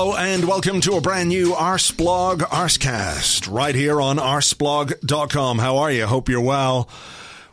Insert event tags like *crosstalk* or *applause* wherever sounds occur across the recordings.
Hello and welcome to a brand new Arseblog Arsecast right here on arseblog.com. How are you? Hope you're well.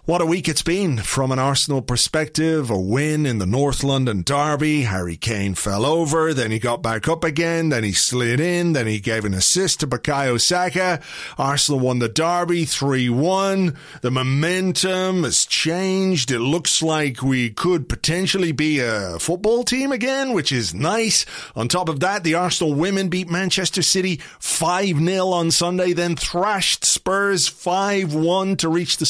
What a week it's been from an Arsenal perspective. A win in the North London Derby. Harry Kane fell over, then he got back up again, then he slid in, then he gave an assist to Bukayo Saka. Arsenal won the Derby 3-1. The momentum has changed. It looks like we could potentially be a football team again, which is nice. On top of that, the Arsenal women beat Manchester City 5-0 on Sunday, then thrashed Spurs 5-1 to reach the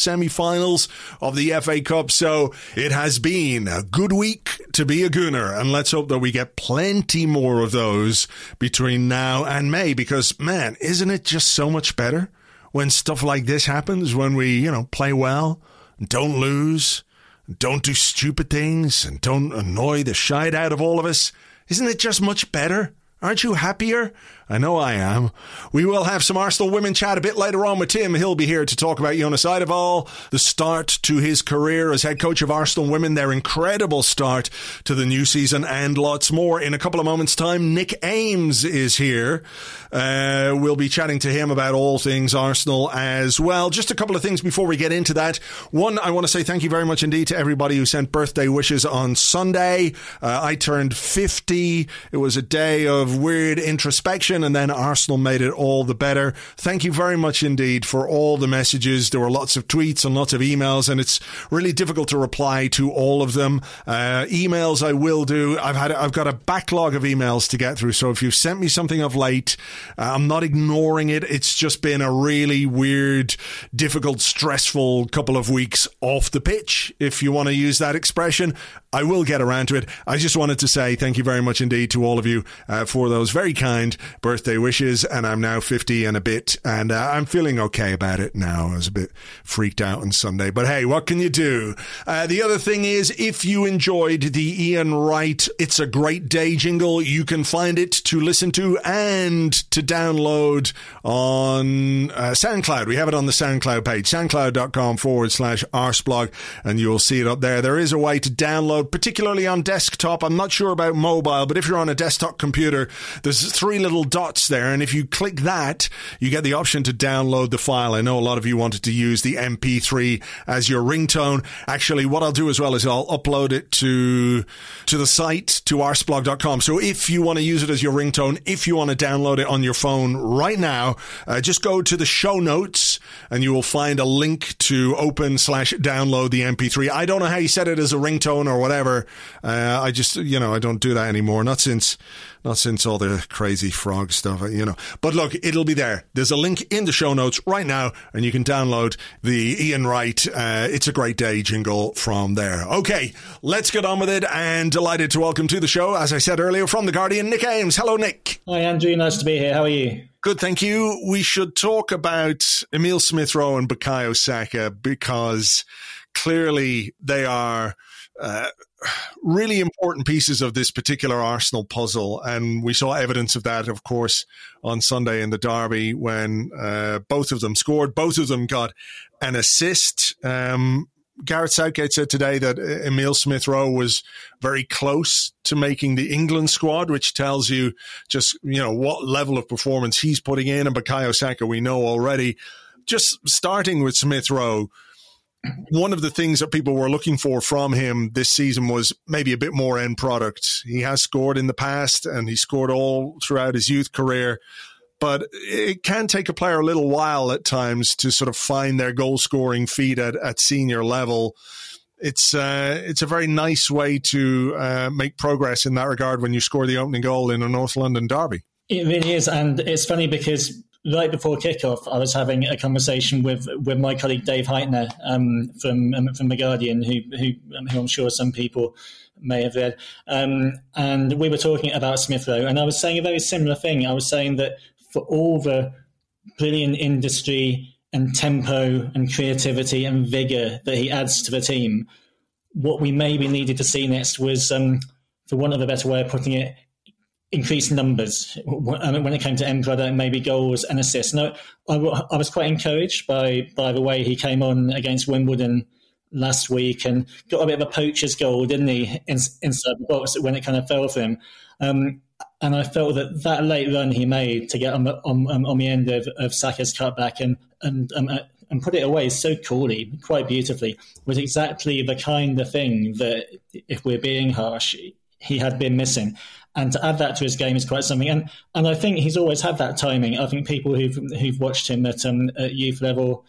of the FA Cup. So it has been a good week to be a Gooner, and let's hope that we get plenty more of those between now and May because, man, isn't it just so much better when stuff like this happens, when we, you know, play well, don't lose, don't do stupid things, and don't annoy the shite out of all of us? Isn't it just much better? Aren't you happier? I know I am. We will have some Arsenal women chat a bit later on with Tim. He'll be here to talk about Jonas Eidevall, the start to his career as head coach of Arsenal women, their incredible start to the new season, and lots more. In a couple of moments' time, Nick Ames is here. Uh, we'll be chatting to him about all things Arsenal as well. Just a couple of things before we get into that. One, I want to say thank you very much indeed to everybody who sent birthday wishes on Sunday. Uh, I turned 50. It was a day of weird introspection and then Arsenal made it all the better. Thank you very much indeed for all the messages. There were lots of tweets and lots of emails, and it's really difficult to reply to all of them. Uh, emails I will do. I've had I've got a backlog of emails to get through. So if you've sent me something of late, uh, I'm not ignoring it. It's just been a really weird, difficult, stressful couple of weeks off the pitch, if you want to use that expression. I will get around to it. I just wanted to say thank you very much indeed to all of you uh, for those very kind birthday wishes. And I'm now 50 and a bit, and uh, I'm feeling okay about it now. I was a bit freaked out on Sunday, but hey, what can you do? Uh, the other thing is, if you enjoyed the Ian Wright It's a Great Day jingle, you can find it to listen to and to download on uh, SoundCloud. We have it on the SoundCloud page, soundcloud.com forward slash arseblog, and you'll see it up there. There is a way to download particularly on desktop. I'm not sure about mobile, but if you're on a desktop computer, there's three little dots there. And if you click that, you get the option to download the file. I know a lot of you wanted to use the MP3 as your ringtone. Actually, what I'll do as well is I'll upload it to, to the site, to arseblog.com. So if you want to use it as your ringtone, if you want to download it on your phone right now, uh, just go to the show notes and you will find a link to open slash download the MP3. I don't know how you set it as a ringtone or whatever. Uh, I just, you know, I don't do that anymore. Not since, not since all the crazy frog stuff, you know. But look, it'll be there. There's a link in the show notes right now, and you can download the Ian Wright uh, It's a Great Day jingle from there. Okay, let's get on with it, and delighted to welcome to the show, as I said earlier, from The Guardian, Nick Ames. Hello, Nick. Hi, Andrew. Nice to be here. How are you? Good, thank you. We should talk about Emil Smith Rowe and Bukayo Saka because clearly they are uh, really important pieces of this particular Arsenal puzzle. And we saw evidence of that, of course, on Sunday in the Derby when uh, both of them scored. Both of them got an assist. Um, Gareth Southgate said today that Emil Smith Rowe was very close to making the England squad, which tells you just, you know, what level of performance he's putting in. And Bukayo Saka, we know already. Just starting with Smith Rowe, one of the things that people were looking for from him this season was maybe a bit more end product. He has scored in the past and he scored all throughout his youth career. but it can take a player a little while at times to sort of find their goal scoring feet at, at senior level. It's uh, it's a very nice way to uh, make progress in that regard when you score the opening goal in a North London derby. It really is, and it's funny because right before kickoff, I was having a conversation with, with my colleague Dave Hytner um, from um, from the Guardian, who, who, who I'm sure some people may have read, um, and we were talking about Smith Rowe, and I was saying a very similar thing. I was saying that for all the brilliant industry and tempo and creativity and vigor that he adds to the team, what we maybe needed to see next was, um, for want of a better way of putting it, increased numbers when it came to product, maybe goals and assists. No, I, I, was quite encouraged by by the way he came on against Wimbledon last week and got a bit of a poacher's goal, didn't he, inside the box when it kind of fell for him. Um, and I felt that that late run he made to get on the, on, on the end of, of Saka's cutback and and um, and put it away so coolly, quite beautifully, was exactly the kind of thing that, if we're being harsh, he had been missing. And to add that to his game is quite something. And and I think he's always had that timing. I think people who've who've watched him at, um, at youth level,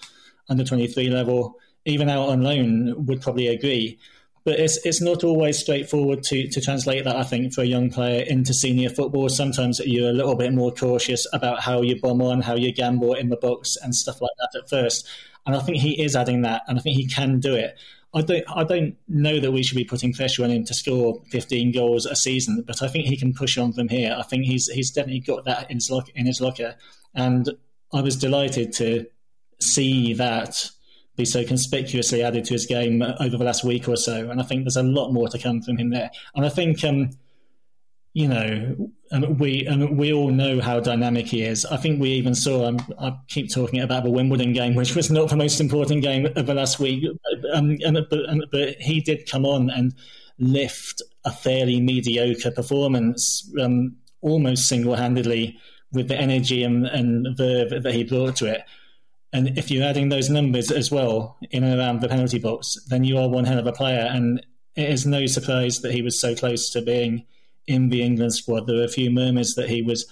under twenty three level, even out on loan, would probably agree but it's it's not always straightforward to to translate that. I think for a young player into senior football, sometimes you're a little bit more cautious about how you bomb on, how you gamble in the box, and stuff like that at first. And I think he is adding that, and I think he can do it. I don't I don't know that we should be putting pressure on him to score 15 goals a season, but I think he can push on from here. I think he's he's definitely got that in his, lock, in his locker, and I was delighted to see that be so conspicuously added to his game over the last week or so. And I think there's a lot more to come from him there. And I think, um, you know, we we all know how dynamic he is. I think we even saw. Um, I keep talking about the Wimbledon game, which was not the most important game of the last week, um, but, um, but he did come on and lift a fairly mediocre performance, um, almost single-handedly, with the energy and, and verve that he brought to it. And if you're adding those numbers as well in and around the penalty box, then you are one hell of a player. And it is no surprise that he was so close to being in the England squad. There were a few murmurs that he was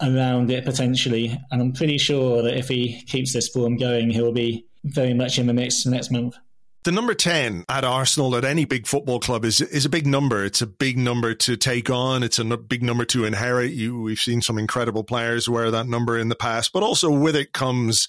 around it potentially. And I'm pretty sure that if he keeps this form going, he'll be very much in the mix next month. The number 10 at Arsenal at any big football club is is a big number. It's a big number to take on. It's a big number to inherit. You, we've seen some incredible players wear that number in the past, but also with it comes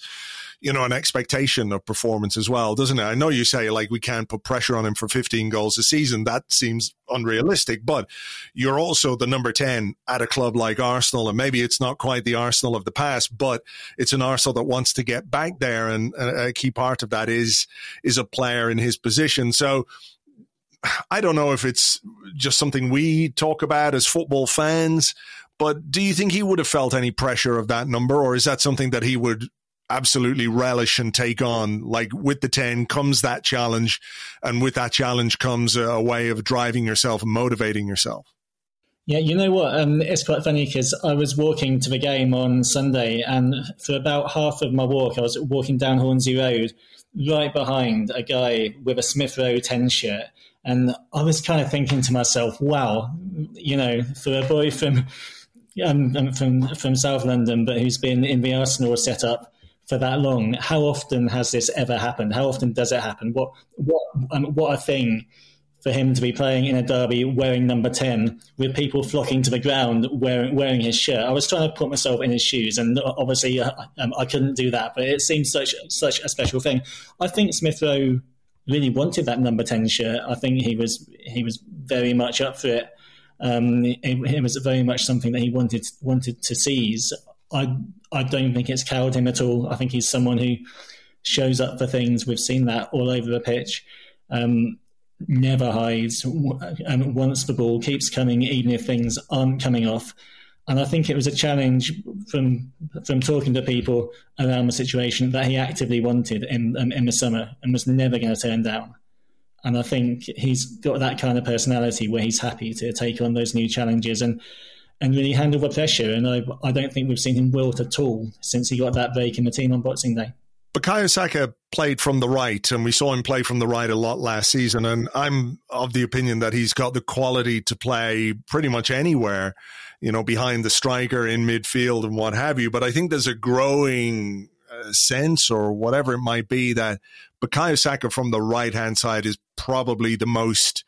you know, an expectation of performance as well, doesn't it? I know you say like we can't put pressure on him for 15 goals a season. That seems unrealistic, but you're also the number 10 at a club like Arsenal. And maybe it's not quite the Arsenal of the past, but it's an Arsenal that wants to get back there. And a key part of that is, is a player in his position. So, I don't know if it's just something we talk about as football fans, but do you think he would have felt any pressure of that number, or is that something that he would absolutely relish and take on. Like with the 10 comes that challenge, and with that challenge comes a, way of driving yourself and motivating yourself. Yeah, you know what? Um, it's quite funny because I was walking to the game on Sunday, and for about half of my walk, I was walking down Hornsey Road, right behind a guy with a Smith Rowe 10 shirt. And I was kind of thinking to myself, wow, you know, for a boy from um from from South London, but who's been in the Arsenal setup for that long. How often has this ever happened? How often does it happen? What what what a thing for him to be playing in a derby wearing number ten with people flocking to the ground wearing wearing his shirt. I was trying to put myself in his shoes, and obviously uh, um, I couldn't do that. But it seems such such a special thing. I think Smith Rowe really wanted that number ten shirt. I think he was he was very much up for it. Um, it, it was very much something that he wanted wanted to seize. I I don't think it's cowed him at all. I think he's someone who shows up for things. We've seen that all over the pitch. Um, never hides, and once the ball keeps coming, even if things aren't coming off. And I think it was a challenge from from talking to people around the situation that he actively wanted in in the summer and was never going to turn down. And I think he's got that kind of personality where he's happy to take on those new challenges and and really handle the pressure. And I, I don't think we've seen him wilt at all since he got that break in the team on Boxing Day. Bukayo Saka played from the right, and we saw him play from the right a lot last season. And I'm of the opinion that he's got the quality to play pretty much anywhere you know, behind the striker in midfield and what have you. But I think there's a growing uh, sense or whatever it might be that Bukayo Saka from the right hand side is probably the most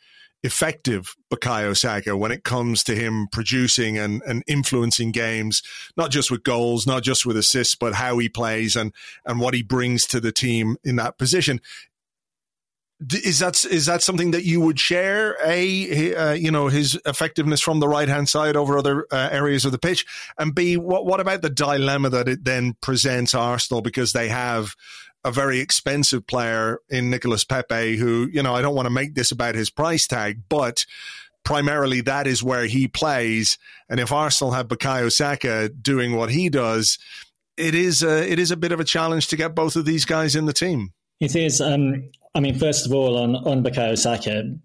effective Bukayo Saka when it comes to him producing and, and influencing games, not just with goals, not just with assists, but how he plays and, and what he brings to the team in that position. Is that is that something that you would share? A, uh, you know, his effectiveness from the right hand side over other uh, areas of the pitch, and B, what what about the dilemma that it then presents Arsenal because they have a very expensive player in Nicolas Pepe, who, you know, I don't want to make this about his price tag, but primarily that is where he plays. And if Arsenal have Bukayo Saka doing what he does, it is a, it is a bit of a challenge to get both of these guys in the team. It is. Um, I mean, first of all, on on Saka,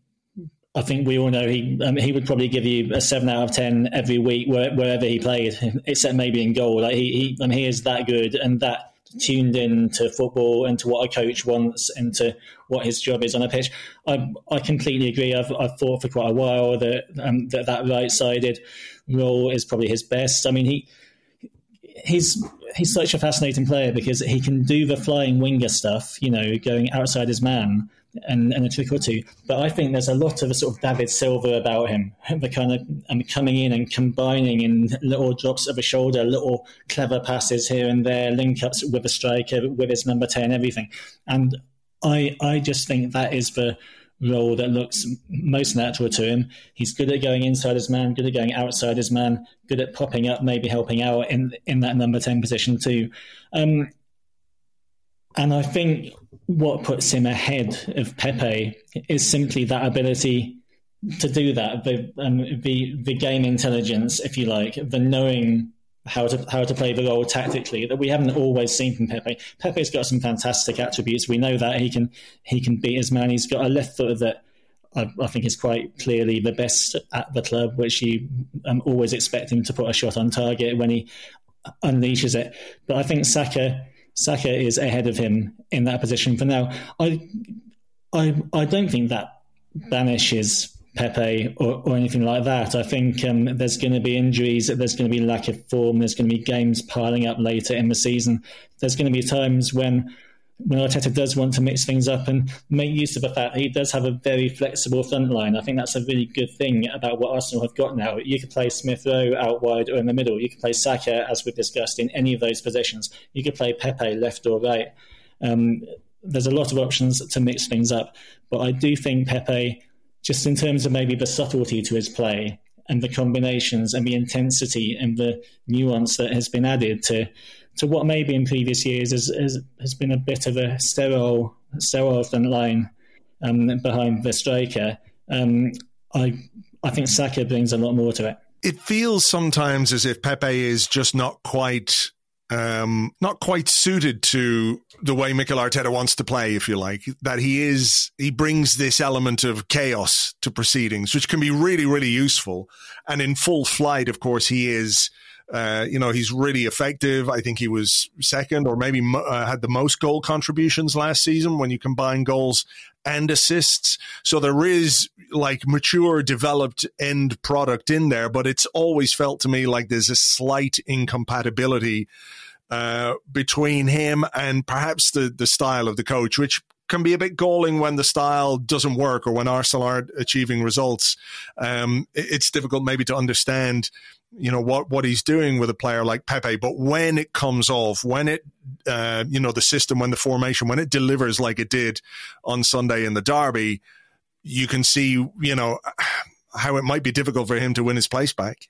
I think we all know he um, he would probably give you a seven out of ten every week where, wherever he played, except maybe in goal. Like he, he, I mean, he is that good and that tuned in to football and to what a coach wants and to what his job is on a pitch. I, I completely agree. I've, I've thought for quite a while that um, that, that right sided role is probably his best. I mean, he he's he's such a fascinating player because he can do the flying winger stuff, you know, going outside his man and, and a trick or two. But I think there's a lot of a sort of David Silva about him, the kind of um, coming in and combining in little drops of a shoulder, little clever passes here and there, link ups with a striker, with his number 10, everything. And I, I just think that is the role that looks most natural to him. He's good at going inside his man, good at going outside his man, good at popping up, maybe helping out in in that number 10 position too. Um, and I think what puts him ahead of Pepe is simply that ability to do that, the um, the the game intelligence, if you like, the knowing how to how to play the role tactically that we haven't always seen from Pepe. Pepe's got some fantastic attributes. We know that he can he can beat his man. He's got a left foot that I, I think is quite clearly the best at the club, which you um, always expect him to put a shot on target when he unleashes it. But I think Saka Saka is ahead of him in that position for now. I I I don't think that banishes Pepe or, or anything like that. I think um, there's going to be injuries, there's going to be lack of form, there's going to be games piling up later in the season. There's going to be times when when Arteta does want to mix things up and make use of the fact that he does have a very flexible front line. I think that's a really good thing about what Arsenal have got now. You could play Smith Rowe out wide or in the middle. You could play Saka, as we've discussed, in any of those positions. You could play Pepe left or right. Um, there's a lot of options to mix things up. But I do think Pepe, just in terms of maybe the subtlety to his play and the combinations and the intensity and the nuance that has been added to to what maybe in previous years has, has, been a bit of a sterile, sterile front line um, behind the striker. Um, I, I think Saka brings a lot more to it. It feels sometimes as if Pepe is just not quite um, not quite suited to the way Mikel Arteta wants to play, if you like. That he is, he brings this element of chaos to proceedings, which can be really, really useful. And in full flight, of course, he is uh, you know, he's really effective. I think he was second or maybe uh, had the most goal contributions last season when you combine goals and assists. So there is like mature, developed end product in there, but it's always felt to me like there's a slight incompatibility uh, between him and perhaps the, the style of the coach, which can be a bit galling when the style doesn't work or when Arsenal aren't achieving results. Um, it's difficult maybe to understand you know what what he's doing with a player like Pepe. But when it comes off, when it uh, you know the system, when the formation, when it delivers like it did on Sunday in the derby, you can see you know *sighs* how it might be difficult for him to win his place back.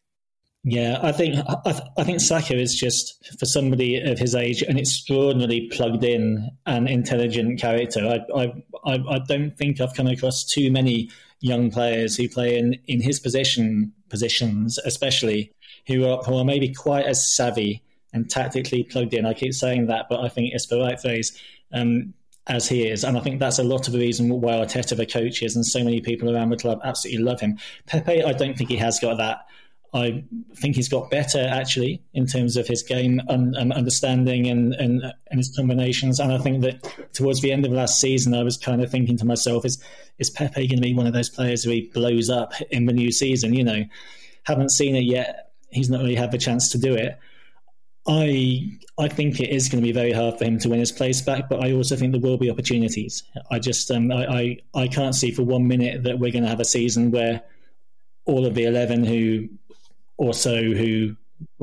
Yeah, I think I, I, think Saka is just for somebody of his age an extraordinarily plugged in and intelligent character. I I I don't think I've come across too many young players who play in, in his position positions, especially who are, who are maybe quite as savvy and tactically plugged in. I keep saying that, but I think it's the right phrase. Um, as he is. And I think that's a lot of the reason why Arteta, the coach, is, and so many people around the club absolutely love him. Pepe, I don't think he has got that. I think he's got better actually in terms of his game and, and understanding and, and, and his combinations. And I think that towards the end of last season, I was kind of thinking to myself, is is Pepe going to be one of those players who he blows up in the new season? You know, haven't seen it yet he's not really had the chance to do it. I I think it is going to be very hard for him to win his place back, but I also think there will be opportunities. I just um, I, I, I can't see for one minute that we're going to have a season where all of the eleven who or so who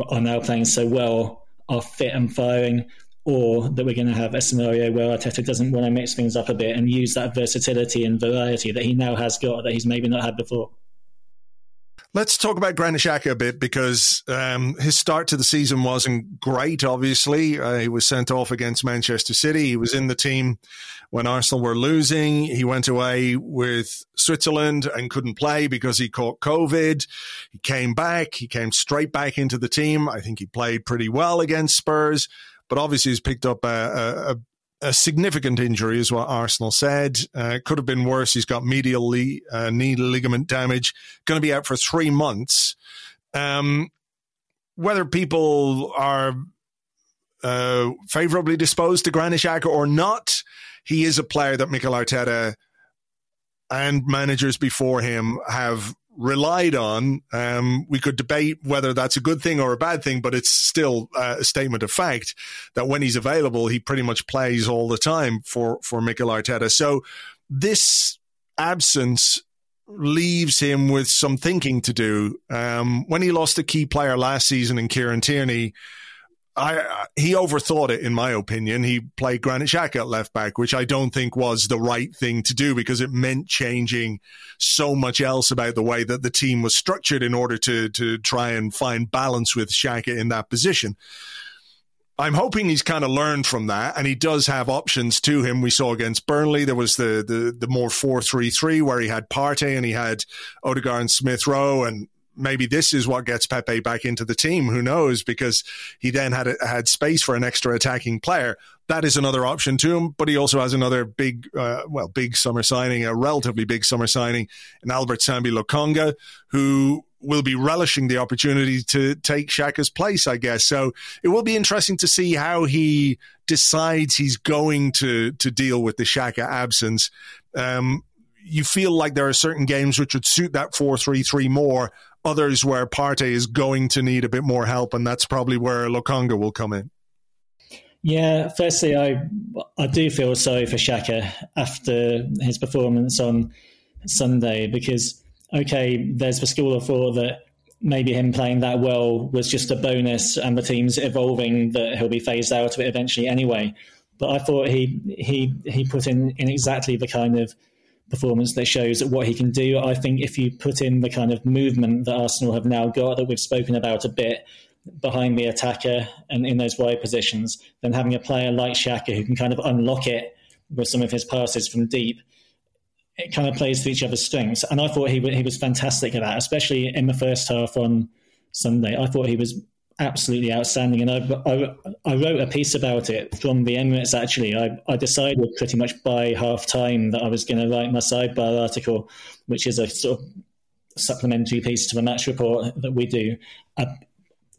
are now playing so well are fit and firing, or that we're going to have a scenario where Arteta doesn't want to mix things up a bit and use that versatility and variety that he now has got that he's maybe not had before. Let's talk about Granit Xhaka a bit because um, his start to the season wasn't great. Obviously, uh, he was sent off against Manchester City. He was in the team when Arsenal were losing. He went away with Switzerland and couldn't play because he caught COVID. He came back. He came straight back into the team. I think he played pretty well against Spurs, but obviously he's picked up a, a, a significant injury, is what Arsenal said. Uh, could have been worse. He's got medial uh, knee ligament damage. Going to be out for three months. Um, whether people are uh, favorably disposed to Granit Xhaka or not, he is a player that Mikel Arteta and managers before him have relied on. Um, we could debate whether that's a good thing or a bad thing, but it's still uh, a statement of fact that when he's available, he pretty much plays all the time for for Mikel Arteta. So this absence leaves him with some thinking to do. Um, when he lost a key player last season in Kieran Tierney, I, uh, he overthought it, in my opinion. He played Granit Xhaka at left back, which I don't think was the right thing to do because it meant changing so much else about the way that the team was structured in order to to try and find balance with Xhaka in that position. I'm hoping he's kind of learned from that, and he does have options to him. We saw against Burnley there was the the the more four three three where he had Partey and he had Odegaard and Smith Rowe, and maybe this is what gets Pepe back into the team. Who knows? Because he then had had space for an extra attacking player. That is another option to him. But he also has another big, uh, well, big summer signing, a relatively big summer signing, in Albert Sambi Lokonga, who will be relishing the opportunity to take Xhaka's place, I guess. So it will be interesting to see how he decides he's going to to deal with the Shaka absence. Um, you feel like there are certain games which would suit that 4-3-3 more others where Partey is going to need a bit more help, and that's probably where Lokonga will come in. Yeah, firstly, I I do feel sorry for Xhaka after his performance on Sunday because okay, there's the school of thought that maybe him playing that well was just a bonus, and the team's evolving that he'll be phased out of it eventually anyway. But I thought he he he put in in exactly the kind of performance that shows what he can do. I think if you put in the kind of movement that Arsenal have now got, that we've spoken about a bit, behind the attacker and in those wide positions, then having a player like Xhaka who can kind of unlock it with some of his passes from deep, it kind of plays to each other's strengths. And I thought he he was fantastic at that, especially in the first half on Sunday. I thought he was absolutely outstanding. And I, I, I, wrote a piece about it from the Emirates, actually. I, I decided pretty much by half time that I was going to write my sidebar article, which is a sort of supplementary piece to the match report that we do. Uh,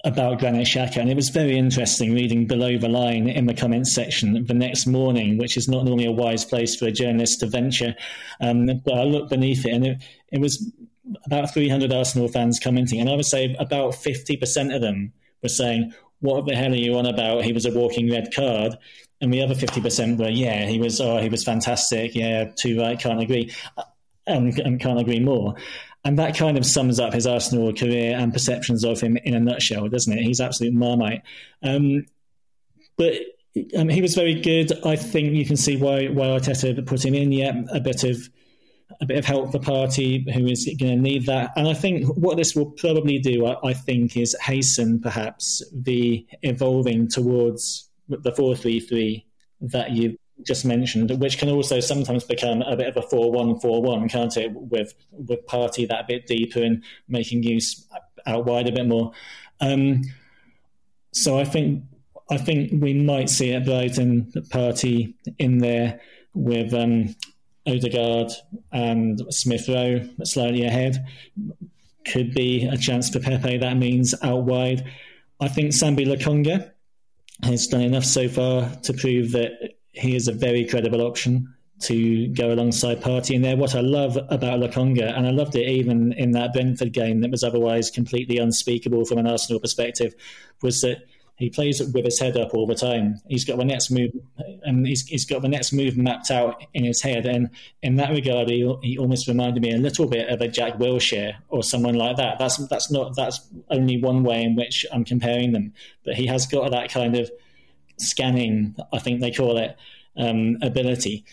about Granit Xhaka, and it was very interesting reading below the line in the comments section the next morning, which is not normally a wise place for a journalist to venture. Um, but I looked beneath it, and it, it was about 300 Arsenal fans commenting, and I would say about 50% of them were saying, "What the hell are you on about? He was a walking red card." And the other fifty percent were, "Yeah, he was. Oh, he was fantastic. Yeah, too right. Can't agree, and, and can't agree more." And that kind of sums up his Arsenal career and perceptions of him in a nutshell, doesn't it? He's absolute marmite. Um, but um, he was very good. I think you can see why why Arteta put him in. Yeah, a bit of a bit of help for Partey, who is going to need that. And I think what this will probably do, I, I think, is hasten perhaps the evolving towards the 4 3 3 that you just mentioned, which can also sometimes become a bit of a 4 1 4 1, can't it? With, with Partey that bit deeper and making use out wide a bit more. Um, so I think I think we might see a Brighton party in there with um, Odegaard and Smith Rowe slightly ahead. Could be a chance for Pepe. That means out wide. I think Sambi Lokonga has done enough so far to prove that he is a very credible option to go alongside Partey in there. What I love about Lokonga, and I loved it even in that Brentford game that was otherwise completely unspeakable from an Arsenal perspective, was that he plays with his head up all the time. He's got the next move, and he's, he's got the next move mapped out in his head. And in that regard, he, he almost reminded me a little bit of a Jack Wilshere or someone like that. That's that's not that's only one way in which I'm comparing them, but he has got that kind of scanning, I think they call it, um, ability.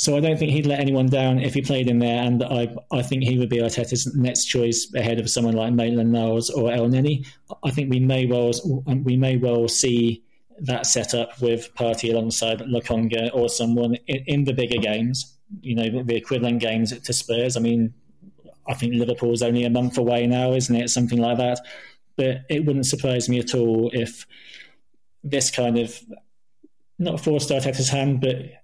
So I don't think he'd let anyone down if he played in there, and I I think he would be Arteta's next choice ahead of someone like Maitland Niles or Elneny. I think we may well um, we may well see that setup with Partey alongside Lokonga or someone in, in, the bigger games. You know, the equivalent games to Spurs. I mean, I think Liverpool's only a month away now, isn't it? Something like that. But it wouldn't surprise me at all if this kind of not forced Arteta's hand, but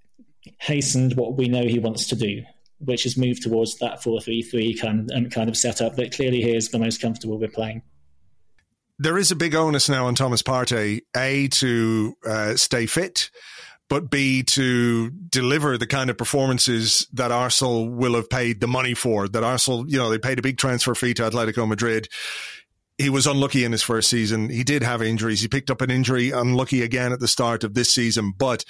hastened what we know he wants to do, which is move towards that 4 3 3 kind, of setup that clearly he is the most comfortable with playing. There is a big onus now on Thomas Partey, A, to uh, stay fit, but B, to deliver the kind of performances that Arsenal will have paid the money for. That Arsenal, you know, they paid a big transfer fee to Atletico Madrid he was unlucky in his first season. He did have injuries. He picked up an injury, unlucky again at the start of this season. But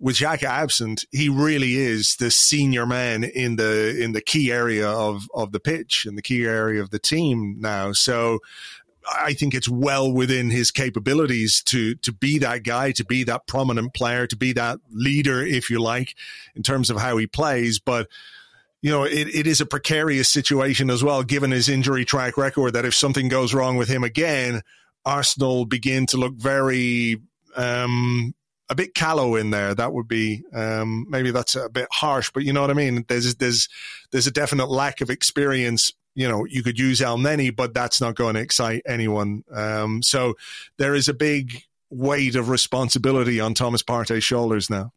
with Xhaka absent, he really is the senior man in the in the key area of of the pitch and the key area of the team now. So I think it's well within his capabilities to to be that guy, to be that prominent player, to be that leader, if you like, in terms of how he plays. But you know, it, it is a precarious situation as well, given his injury track record, that if something goes wrong with him again, Arsenal begin to look very, um, a bit callow in there. That would be, um, maybe that's a bit harsh, but you know what I mean? There's, there's, there's a definite lack of experience. You know, you could use Elneny, but that's not going to excite anyone. Um, so there is a big weight of responsibility on Thomas Partey's shoulders now.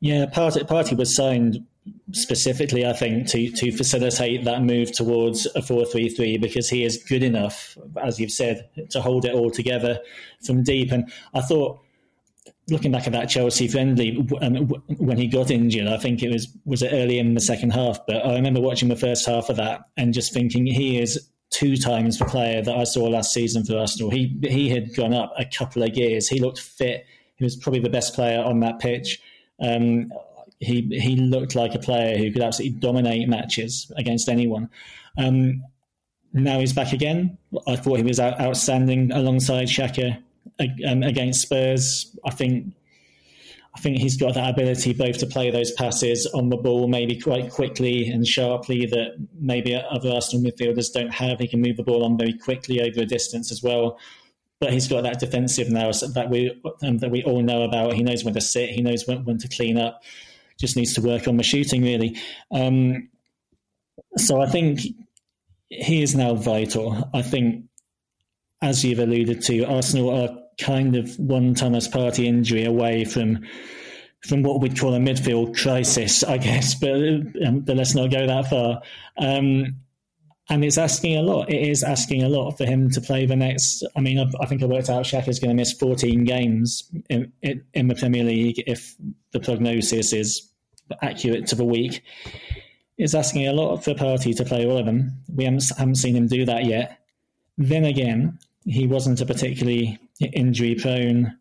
Yeah, Partey, Partey was signed specifically, I think, to, to facilitate that move towards a 4 3 3 because he is good enough, as you've said, to hold it all together from deep. And I thought, looking back at that Chelsea friendly, um, when he got injured, I think it was, was it early in the second half, but I remember watching the first half of that and just thinking he is two times the player that I saw last season for Arsenal. He, he had gone up a couple of gears. He looked fit. He was probably the best player on that pitch. Um, he he looked like a player who could absolutely dominate matches against anyone. Um, now he's back again. I thought he was out, outstanding alongside Xhaka um, against Spurs. I think I think he's got that ability both to play those passes on the ball, maybe quite quickly and sharply, that maybe other Arsenal midfielders don't have. He can move the ball on very quickly over a distance as well. But he's got that defensive now that we um, that we all know about. He knows when to sit. He knows when, when to clean up just needs to work on the shooting really. Um, so I think he is now vital. I think, as you've alluded to, Arsenal are kind of one Thomas Partey injury away from from what we'd call a midfield crisis, I guess. But, um, but let's not go that far. Um, and it's asking a lot. It is asking a lot for him to play the next. I mean, I, I think I worked out Shaq is going to miss 14 games in, in, in, the Premier League if the prognosis is accurate to the week. It's asking a lot for Partey to play all of them. We haven't, haven't seen him do that yet. Then again, he wasn't a particularly injury prone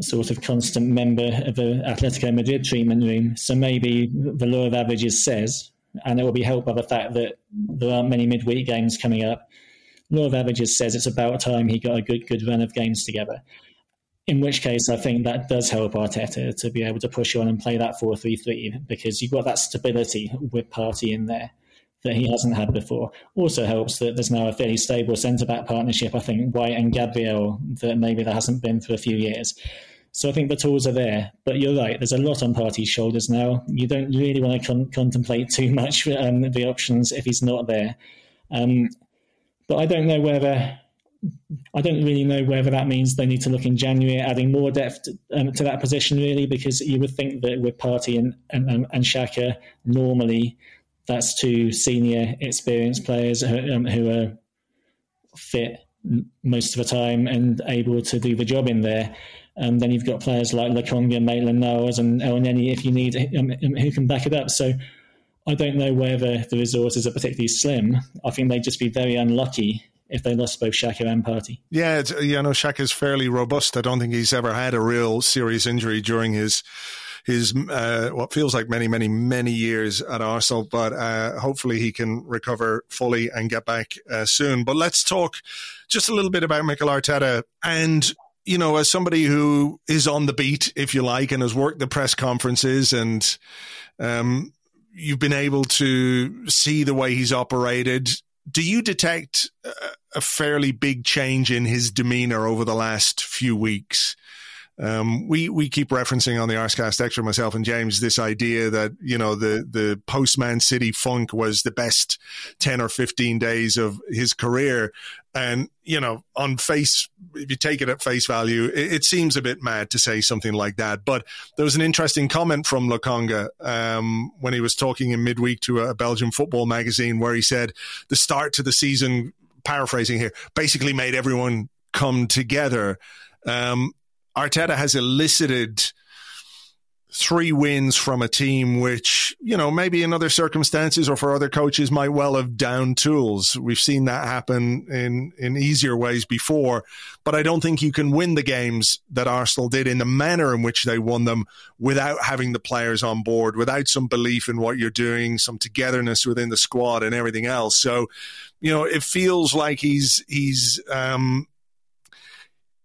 sort of constant member of the Atletico Madrid treatment room. So maybe the law of averages says and it will be helped by the fact that there aren't many midweek games coming up. Law of averages says it's about time he got a good good run of games together. In which case, I think that does help Arteta to be able to push on and play that 4 3 3 because you've got that stability with Partey in there that he hasn't had before. Also helps that there's now a fairly stable centre back partnership, I think, White and Gabriel, that maybe there hasn't been for a few years. So I think the tools are there. But you're right, there's a lot on Partey's shoulders now. You don't really want to con- contemplate too *laughs* much um, the options if he's not there. Um, but I don't know whether. I don't really know whether that means they need to look in January adding more depth um, to that position, really, because you would think that with Party and, and, and Xhaka, normally that's two senior, experienced players who, um, who are fit most of the time and able to do the job in there. And um, then you've got players like Lokonga, Maitland Niles, and Elneny if you need um, um, who can back it up. So I don't know whether the resources are particularly slim. I think they'd just be very unlucky if they lost both Xhaka and Partey. Yeah, you know, is fairly robust. I don't think he's ever had a real serious injury during his his uh, what feels like many, many, many years at Arsenal. But uh, hopefully he can recover fully and get back uh, soon. But let's talk just a little bit about Mikel Arteta and. You know, as somebody who is on the beat, if you like, and has worked the press conferences and um, you've been able to see the way he's operated. Do you detect a fairly big change in his demeanor over the last few weeks? Um, we we keep referencing on the Arsecast Extra, myself and James, this idea that you know the the post Man City funk was the best ten or fifteen days of his career, and you know on face if you take it at face value, it, it seems a bit mad to say something like that. But there was an interesting comment from Lokonga um, when he was talking in midweek to a Belgian football magazine, where he said the start to the season, paraphrasing here, basically made everyone come together. Um, Arteta has elicited three wins from a team which, you know, maybe in other circumstances or for other coaches might well have down tools. We've seen that happen in, in easier ways before, but I don't think you can win the games that Arsenal did in the manner in which they won them without having the players on board, without some belief in what you're doing, some togetherness within the squad and everything else. So, you know, it feels like he's, he's, um,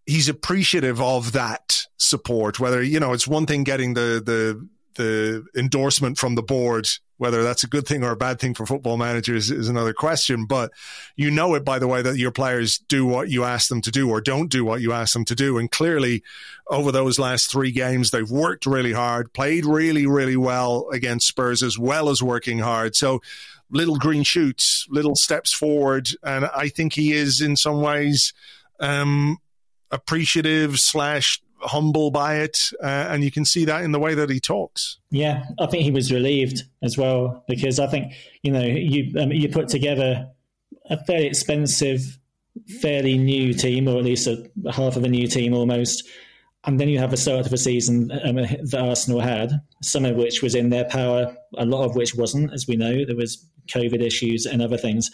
he's appreciative of that support. Whether you know, it's one thing getting the the the endorsement from the board. Whether that's a good thing or a bad thing for football managers is another question. But you know it by the way that your players do what you ask them to do or don't do what you ask them to do. And clearly, over those last three games, they've worked really hard, played really, really well against Spurs as well as working hard. So little green shoots, little steps forward. And I think he is in some ways um, appreciative slash humble by it, uh, and you can see that in the way that he talks. Yeah, I think he was relieved as well because I think you know you um, you put together a fairly expensive, fairly new team, or at least a, half of a new team almost. And then you have a start of a season um, that Arsenal had, some of which was in their power, a lot of which wasn't, as we know. There was COVID issues and other things.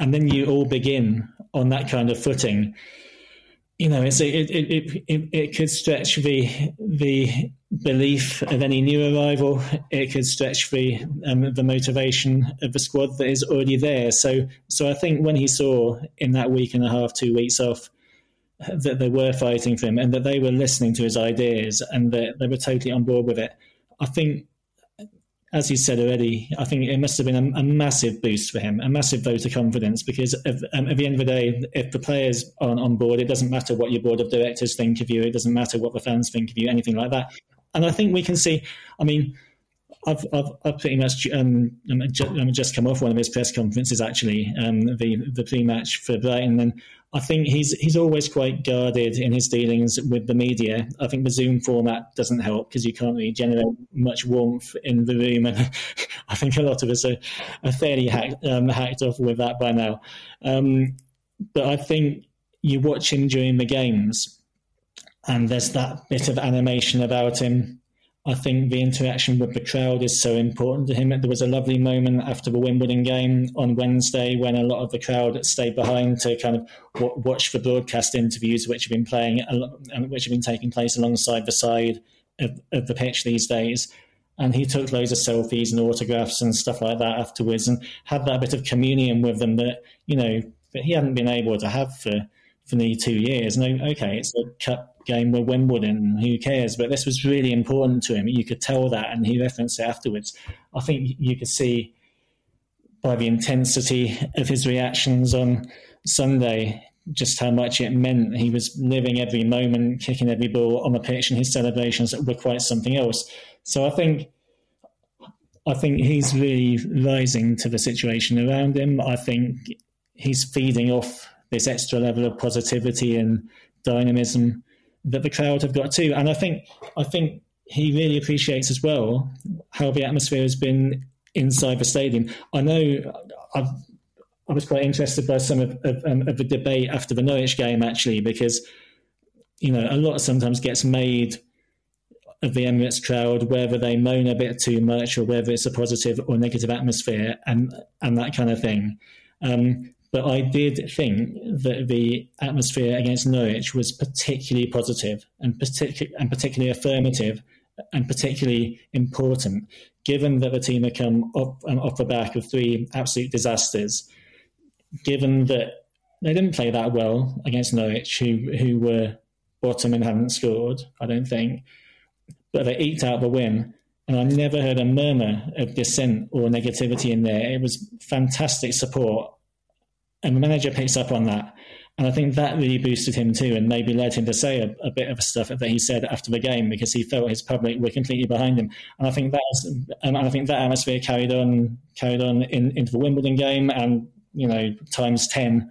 And then you all begin on that kind of footing you know, it, it, it, it could stretch the the belief of any new arrival. It could stretch the um, the motivation of the squad that is already there. So, so I think when he saw in that week and a half, two weeks off, that they were fighting for him and that they were listening to his ideas and that they were totally on board with it, I think as you said already, I think it must have been a, a massive boost for him, a massive vote of confidence. Because if, um, at the end of the day, if the players aren't on board, it doesn't matter what your board of directors think of you. It doesn't matter what the fans think of you, anything like that. And I think we can see. I mean, I've, I've, I've, pretty much um, just come off one of his press conferences, actually, um, the the pre-match for Brighton, and I think he's he's always quite guarded in his dealings with the media. I think the Zoom format doesn't help because you can't really generate much warmth in the room, and *laughs* I think a lot of us are, are fairly hacked, um, hacked off with that by now. Um, but I think you watch him during the games, and there's that bit of animation about him I think the interaction with the crowd is so important to him. There was a lovely moment after the Wimbledon game on Wednesday when a lot of the crowd stayed behind to kind of w- watch the broadcast interviews, which have been playing, and which have been taking place alongside the side of, of the pitch these days. And he took loads of selfies and autographs and stuff like that afterwards, and had that bit of communion with them that you know that he hadn't been able to have for for nearly two years. No, okay, it's a cup game with Wimbledon. Who cares? But this was really important to him. You could tell that, and he referenced it afterwards. I think you could see by the intensity of his reactions on Sunday just how much it meant. He was living every moment, kicking every ball on the pitch, and his celebrations were quite something else. So I think. I think he's really rising to the situation around him. I think he's feeding off this extra level of positivity and dynamism that the crowd have got too. And I think I think he really appreciates as well how the atmosphere has been inside the stadium. I know I've, i was quite interested by some of, of, um, of, the debate after the Norwich game actually because you know, a lot sometimes gets made of the Emirates crowd, whether they moan a bit too much or whether it's a positive or negative atmosphere and and that kind of thing. Um, but I did think that the atmosphere against Norwich was particularly positive and, particu- and particularly affirmative and particularly important, given that the team had come off, um, off the back of three absolute disasters, given that they didn't play that well against Norwich, who, who were bottom and hadn't scored, I don't think, but they eked out the win. And I never heard a murmur of dissent or negativity in there. It was fantastic support. And the manager picks up on that. And I think that really boosted him too, and maybe led him to say a, a, bit of stuff that he said after the game because he felt his public were completely behind him. And I think that and I think that atmosphere carried on carried on in, into the Wimbledon game, and you know times ten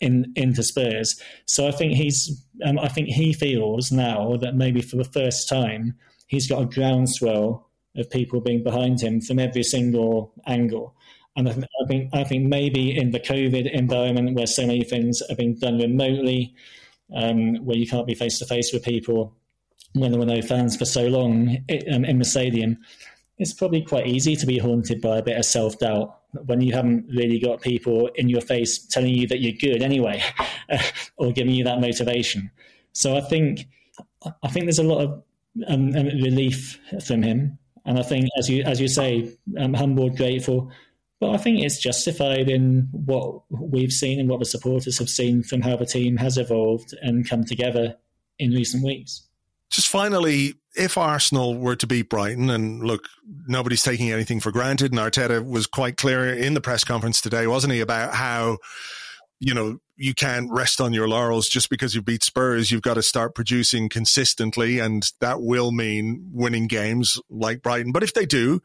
in into Spurs. So I think he's um, I think he feels now that maybe for the first time he's got a groundswell of people being behind him from every single angle. And I think, I think, maybe in the COVID environment where so many things are being done remotely, um, where you can't be face to face with people, when there were no fans for so long it, um, in the stadium, it's probably quite easy to be haunted by a bit of self doubt when you haven't really got people in your face telling you that you're good anyway, *laughs* or giving you that motivation. So I think I think there's a lot of um, um, relief from him, and I think as you as you say, I'm humbled, grateful but I think it's justified in what we've seen and what the supporters have seen from how the team has evolved and come together in recent weeks. Just finally, if Arsenal were to beat Brighton, and look, nobody's taking anything for granted, and Arteta was quite clear in the press conference today, wasn't he, about how you know, you can't rest on your laurels just because you beat Spurs. You've got to start producing consistently, and that will mean winning games like Brighton. But if they do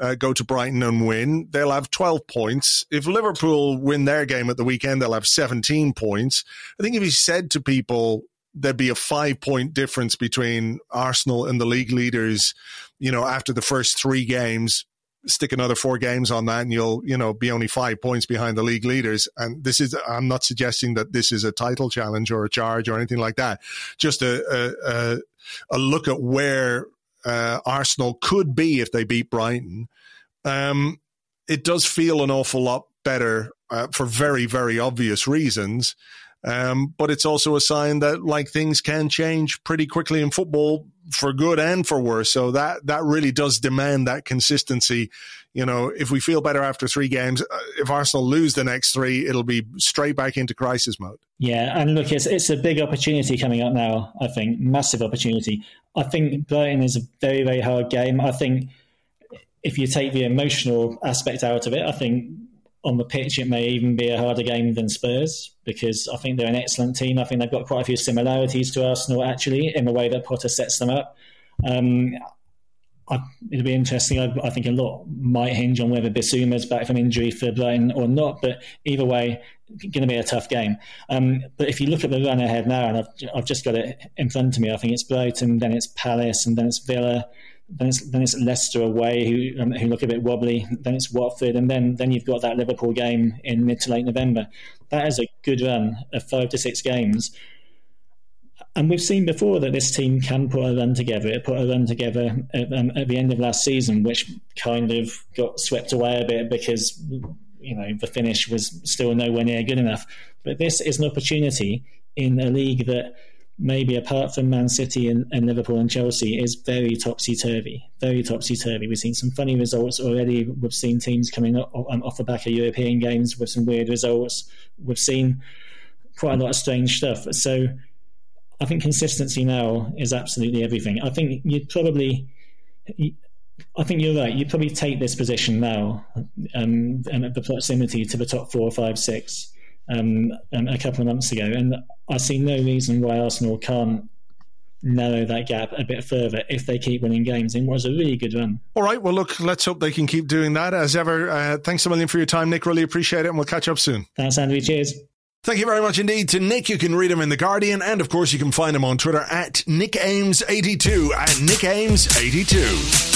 uh, go to Brighton and win, they'll have 12 points. If Liverpool win their game at the weekend, they'll have 17 points. I think if you said to people, there'd be a five point difference between Arsenal and the league leaders, you know, after the first three games, stick another four games on that and you'll, you know, be only five points behind the league leaders. And this is, I'm not suggesting that this is a title challenge or a charge or anything like that. Just a, a, a look at where uh, Arsenal could be if they beat Brighton. Um, it does feel an awful lot better uh, for very, very obvious reasons. Um, but it's also a sign that like things can change pretty quickly in football for good and for worse. So that that really does demand that consistency. You know, if we feel better after three games, uh, if Arsenal lose the next three, it'll be straight back into crisis mode. Yeah, and look, it's it's a big opportunity coming up now. I think massive opportunity. I think Brighton is a very very hard game. I think if you take the emotional aspect out of it, I think on the pitch, it may even be a harder game than Spurs because I think they're an excellent team. I think they've got quite a few similarities to Arsenal actually in the way that Potter sets them up. Um, I, it'll be interesting. I, I, think a lot might hinge on whether Bissouma's back from injury for Brighton or not. But either way, going to be a tough game. Um, but if you look at the run ahead now, and I've, I've just got it in front of me, I think it's Brighton, then it's Palace, and then it's Villa, then it's then it's Leicester away, who um, who look a bit wobbly. Then it's Watford, and then then you've got that Liverpool game in mid to late November. That is a good run of five to six games. And we've seen before that this team can put a run together. It put a run together at, um, at the end of last season, which kind of got swept away a bit because you know the finish was still nowhere near good enough. But this is an opportunity in a league that maybe apart from Man City and, and Liverpool and Chelsea, is very topsy turvy. Very topsy turvy. We've seen some funny results already. We've seen teams coming up, um, off the back of European games with some weird results. We've seen quite a lot of strange stuff. So I think consistency now is absolutely everything. I think you'd probably. I think you're right. You'd probably take this position now, um, and at the proximity to the top four, five, six um, um, a couple of months ago, and I see no reason why Arsenal can't narrow that gap a bit further if they keep winning games. It was a really good run. All right. Well, look, let's hope they can keep doing that. As ever, uh, thanks a million for your time, Nick. Really appreciate it, and we'll catch up soon. Thanks, Andrew. Cheers. Thank you very much indeed to Nick. You can read him in The Guardian, and of course, you can find him on Twitter at Nick Ames82 at Nick Ames82.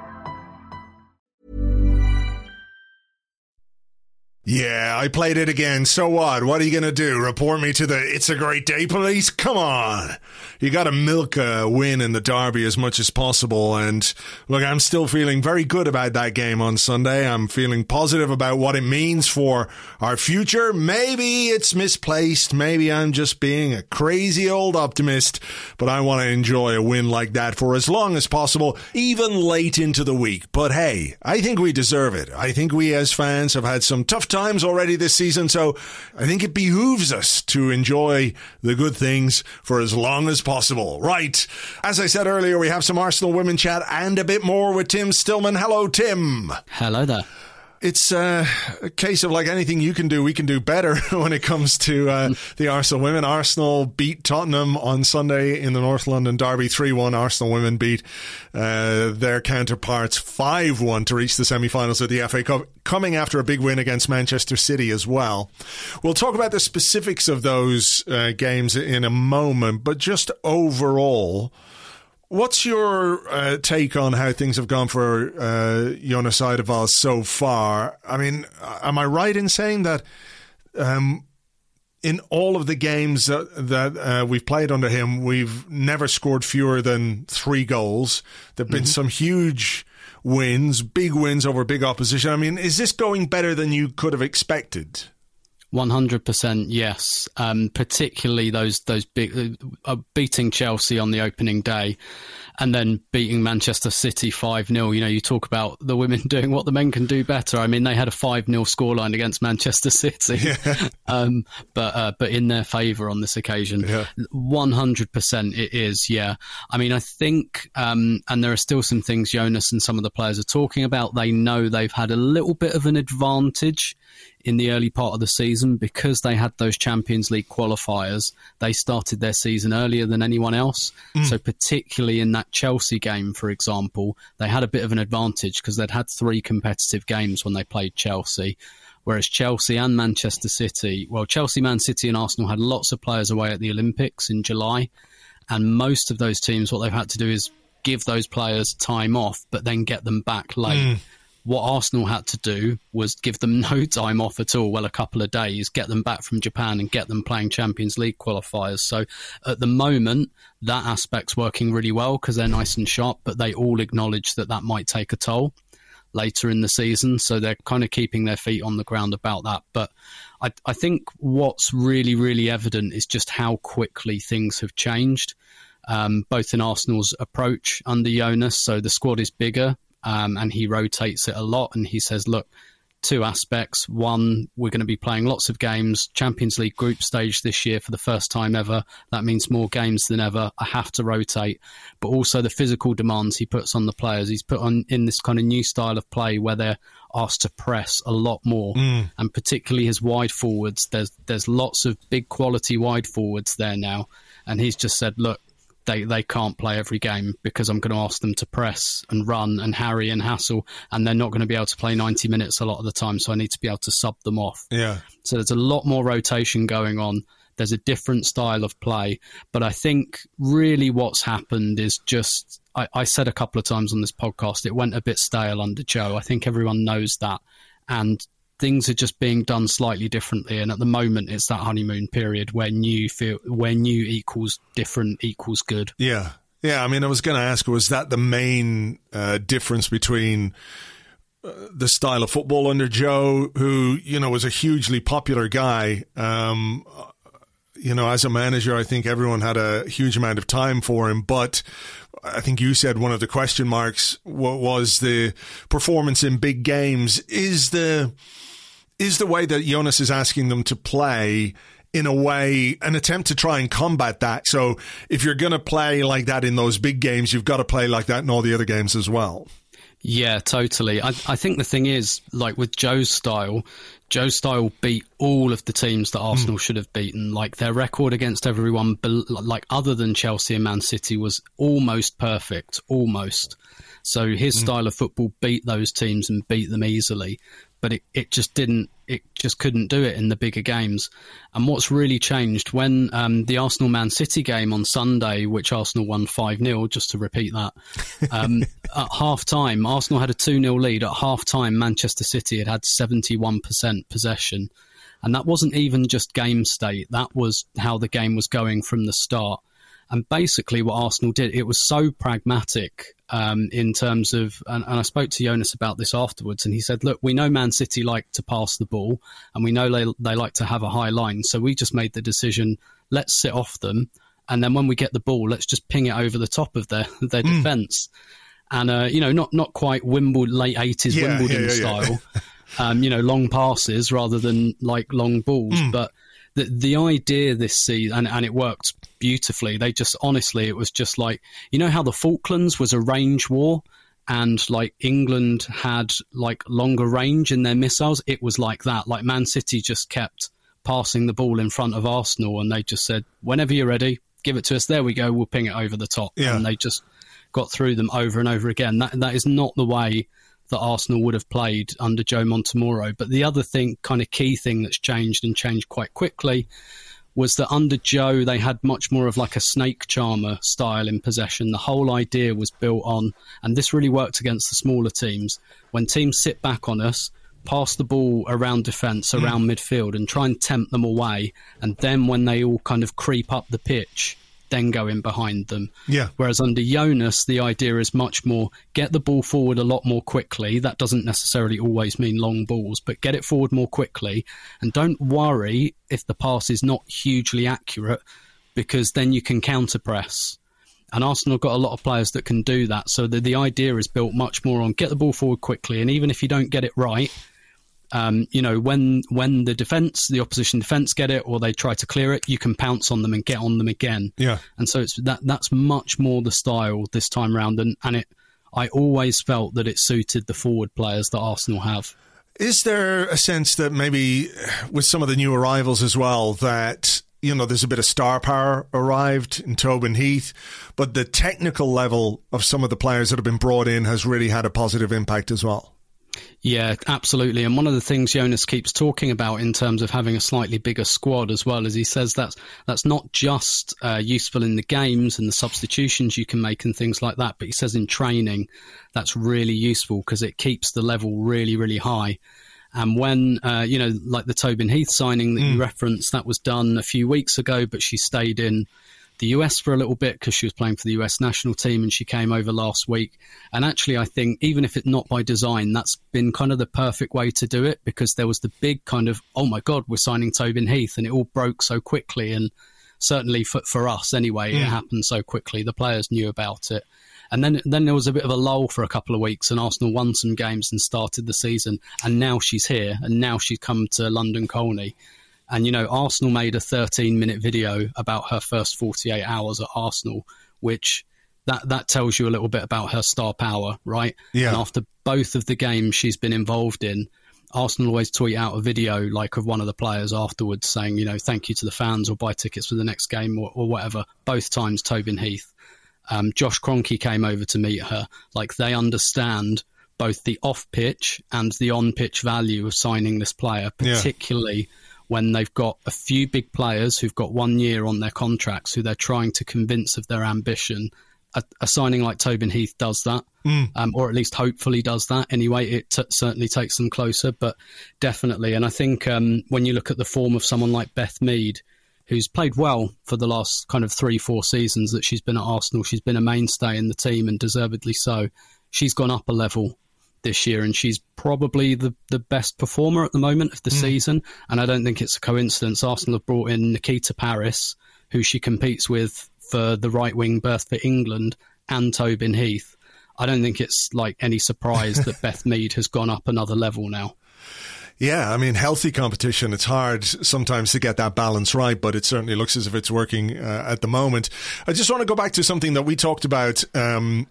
Yeah, I played it again. So what? What are you going to do? Report me to the It's a Great Day police? Come on. You got to milk a win in the derby as much as possible. And look, I'm still feeling very good about that game on Sunday. I'm feeling positive about what it means for our future. Maybe it's misplaced. Maybe I'm just being a crazy old optimist, but I want to enjoy a win like that for as long as possible, even late into the week. But hey, I think we deserve it. I think we as fans have had some tough times already this season, so I think it behooves us to enjoy the good things for as long as possible. Right. As I said earlier, we have some Arsenal women chat and a bit more with Tim Stillman. Hello, Tim. Hello there it's uh, a case of like anything you can do, we can do better *laughs* when it comes to uh, the Arsenal women. Arsenal beat Tottenham on Sunday in the North London Derby 3 1. Arsenal women beat uh, their counterparts 5 1 to reach the semi finals of the FA Cup, coming after a big win against Manchester City as well. We'll talk about the specifics of those uh, games in a moment, but just overall. What's your uh, take on how things have gone for uh, Jonas Eidevall so far? I mean, am I right in saying that um, in all of the games that, that uh, we've played under him, we've never scored fewer than three goals? There have been mm-hmm. some huge wins, big wins over big opposition. I mean, is this going better than you could have expected? 100% yes. Um, particularly those those big uh, beating Chelsea on the opening day and then beating Manchester City 5 0. You know, you talk about the women *laughs* doing what the men can do better. I mean, they had a 5 0 scoreline against Manchester *laughs* City, yeah. um, but uh, but in their favour on this occasion. Yeah. 100% it is, yeah. I mean, I think, um, and there are still some things Jonas and some of the players are talking about. They know they've had a little bit of an advantage in the early part of the season because they had those Champions League qualifiers. They started their season earlier than anyone else. Mm. So, particularly in that Chelsea game, for example, they had a bit of an advantage because they'd had three competitive games when they played Chelsea. Whereas Chelsea and Manchester City, well, Chelsea, Man City, and Arsenal had lots of players away at the Olympics in July. And most of those teams, what they've had to do is give those players time off, but then get them back late. Mm. What Arsenal had to do was give them *laughs* no time off at all, well, a couple of days, get them back from Japan and get them playing Champions League qualifiers. So at the moment, that aspect's working really well because they're nice and sharp, but they all acknowledge that that might take a toll later in the season. So they're kind of keeping their feet on the ground about that. But I, I think what's really, really evident is just how quickly things have changed. Um, both in Arsenal's approach under Jonas. So the squad is bigger um, and he rotates it a lot. And he says, look, two aspects. One, we're going to be playing lots of games, Champions League group stage this year for the first time ever. That means more games than ever. I have to rotate. But also the physical demands he puts on the players. He's put on in this kind of new style of play where they're asked to press a lot more. Mm. And particularly his wide forwards. There's there's lots of big quality wide forwards there now. And he's just said, look, they, they can't play every game because I'm going to ask them to press and run and harry and hassle, and they're not going to be able to play 90 minutes a lot of the time. So I need to be able to sub them off. Yeah. So there's a lot more rotation going on. There's a different style of play. But I think really what's happened is just, I, I said a couple of times on this podcast, it went a bit stale under Joe. I think everyone knows that. And things are just being done slightly differently. And at the moment, it's that honeymoon period where new feel where new equals different equals good. Yeah, yeah. I mean, I was going to ask, was that the main uh, difference between? Uh, the style of football under Joe, who you know was a hugely popular guy. Um, you know, as a manager, I think everyone had a huge amount of time for him, but I think you said one of the question marks was the performance in big games. Is the is the way that Jonas is asking them to play in a way an attempt to try and combat that. So if you're going to play like that in those big games, you've got to play like that in all the other games as well. Yeah, totally. I, I think the thing is, like with Joe's style, Joe's style beat all of the teams that Arsenal mm. should have beaten. Like their record against everyone, like other than Chelsea and Man City, was almost perfect, almost. So his mm. style of football beat those teams and beat them easily but it, it just didn't it just couldn't do it in the bigger games. And what's really changed when um, the Arsenal Man City game on Sunday, which Arsenal won 5 0, just to repeat that, um, *laughs* at half time, Arsenal had a 2 0 lead. At half time, Manchester City had had 71% possession. And that wasn't even just game state, that was how the game was going from the start. And basically, what Arsenal did, it was so pragmatic um, in terms of, and, and, I spoke to Jonas about this afterwards, and he said, "Look, we know Man City like to pass the ball, and we know they they like to have a high line, so we just made the decision: let's sit off them, and then when we get the ball, let's just ping it over the top of their *laughs* their mm. defence." And uh, you know, not not quite Wimbledon late eighties yeah, Wimbledon yeah, yeah, style, um, you know, long passes rather than like long balls, mm. but the the idea this season, and, and it worked beautifully. They just honestly, it was just like you know how the Falklands was a range war, and like England had like longer range in their missiles. It was like that. Like Man City just kept passing the ball in front of Arsenal, and they just said, "Whenever you're ready, give it to us. There we go. We'll ping it over the top." Yeah. And they just got through them over and over again. That that is not the way that Arsenal would have played under Joe Montemurro. But the other thing, kind of key thing that's changed and changed quite quickly, was that under Joe they had much more of like a snake charmer style in possession. The whole idea was built on, and this really worked against the smaller teams. When teams sit back on us, pass the ball around defence, around mm. midfield, and try and tempt them away, and then when they all kind of creep up the pitch then go in behind them. Yeah. Whereas under Jonas, the idea is much more get the ball forward a lot more quickly. That doesn't necessarily always mean long balls, but get it forward more quickly. And don't worry if the pass is not hugely accurate, because then you can counter press. And Arsenal got a lot of players that can do that. So the, the idea is built much more on get the ball forward quickly. And even if you don't get it right, um, you know, when when the defense, the opposition defense get it or they try to clear it, you can pounce on them and get on them again. Yeah. And so it's that that's much more the style this time round, and and it, I always felt that it suited the forward players that Arsenal have. Is there a sense that maybe with some of the new arrivals as well that you know, there's a bit of star power arrived in Tobin Heath, but the technical level of some of the players that have been brought in has really had a positive impact as well. Yeah, absolutely. And one of the things Jonas keeps talking about in terms of having a slightly bigger squad as well is he says that's that's not just uh, useful in the games and the substitutions you can make and things like that, but he says in training that's really useful because it keeps the level really, really high. And when, uh, you know, like the Tobin Heath signing that mm. you referenced, that was done a few weeks ago, but she stayed in the US for a little bit because she was playing for the US national team and she came over last week. And actually, I think even if it's not by design, that's been kind of the perfect way to do it because there was the big kind of, oh my God, we're signing Tobin Heath and it all broke so quickly. And certainly for, for us anyway, mm. it happened so quickly. The players knew about it. And then, then there was a bit of a lull for a couple of weeks, and Arsenal won some games and started the season. And now she's here, and now she's come to London Colney. And, you know, Arsenal made a 13 minute video about her first 48 hours at Arsenal, which that, that tells you a little bit about her star power, right? Yeah. And after both of the games she's been involved in, Arsenal always tweet out a video like of one of the players afterwards saying, you know, thank you to the fans or buy tickets for the next game or, or whatever. Both times Tobin Heath. Um, Josh Kroenke came over to meet her. Like they understand both the off pitch and the on pitch value of signing this player, particularly yeah. When they've got a few big players who've got one year on their contracts who they're trying to convince of their ambition. A, a signing like Tobin Heath does that, mm. um, or at least hopefully does that. Anyway, it t- certainly takes them closer, but definitely. And I think um, when you look at the form of someone like Beth Mead, who's played well for the last kind of three, four seasons that she's been at Arsenal. She's been a mainstay in the team and deservedly so. She's gone up a level this year, and she's probably the, the best performer at the moment of the mm. season. And I don't think it's a coincidence. Arsenal have brought in Nikita Parris, who she competes with for the right wing berth for England, and Tobin Heath. I don't think it's like any surprise that *laughs* Beth Mead has gone up another level now. Yeah, I mean, healthy competition. It's hard sometimes to get that balance right, but it certainly looks as if it's working uh, at the moment. I just want to go back to something that we talked about um,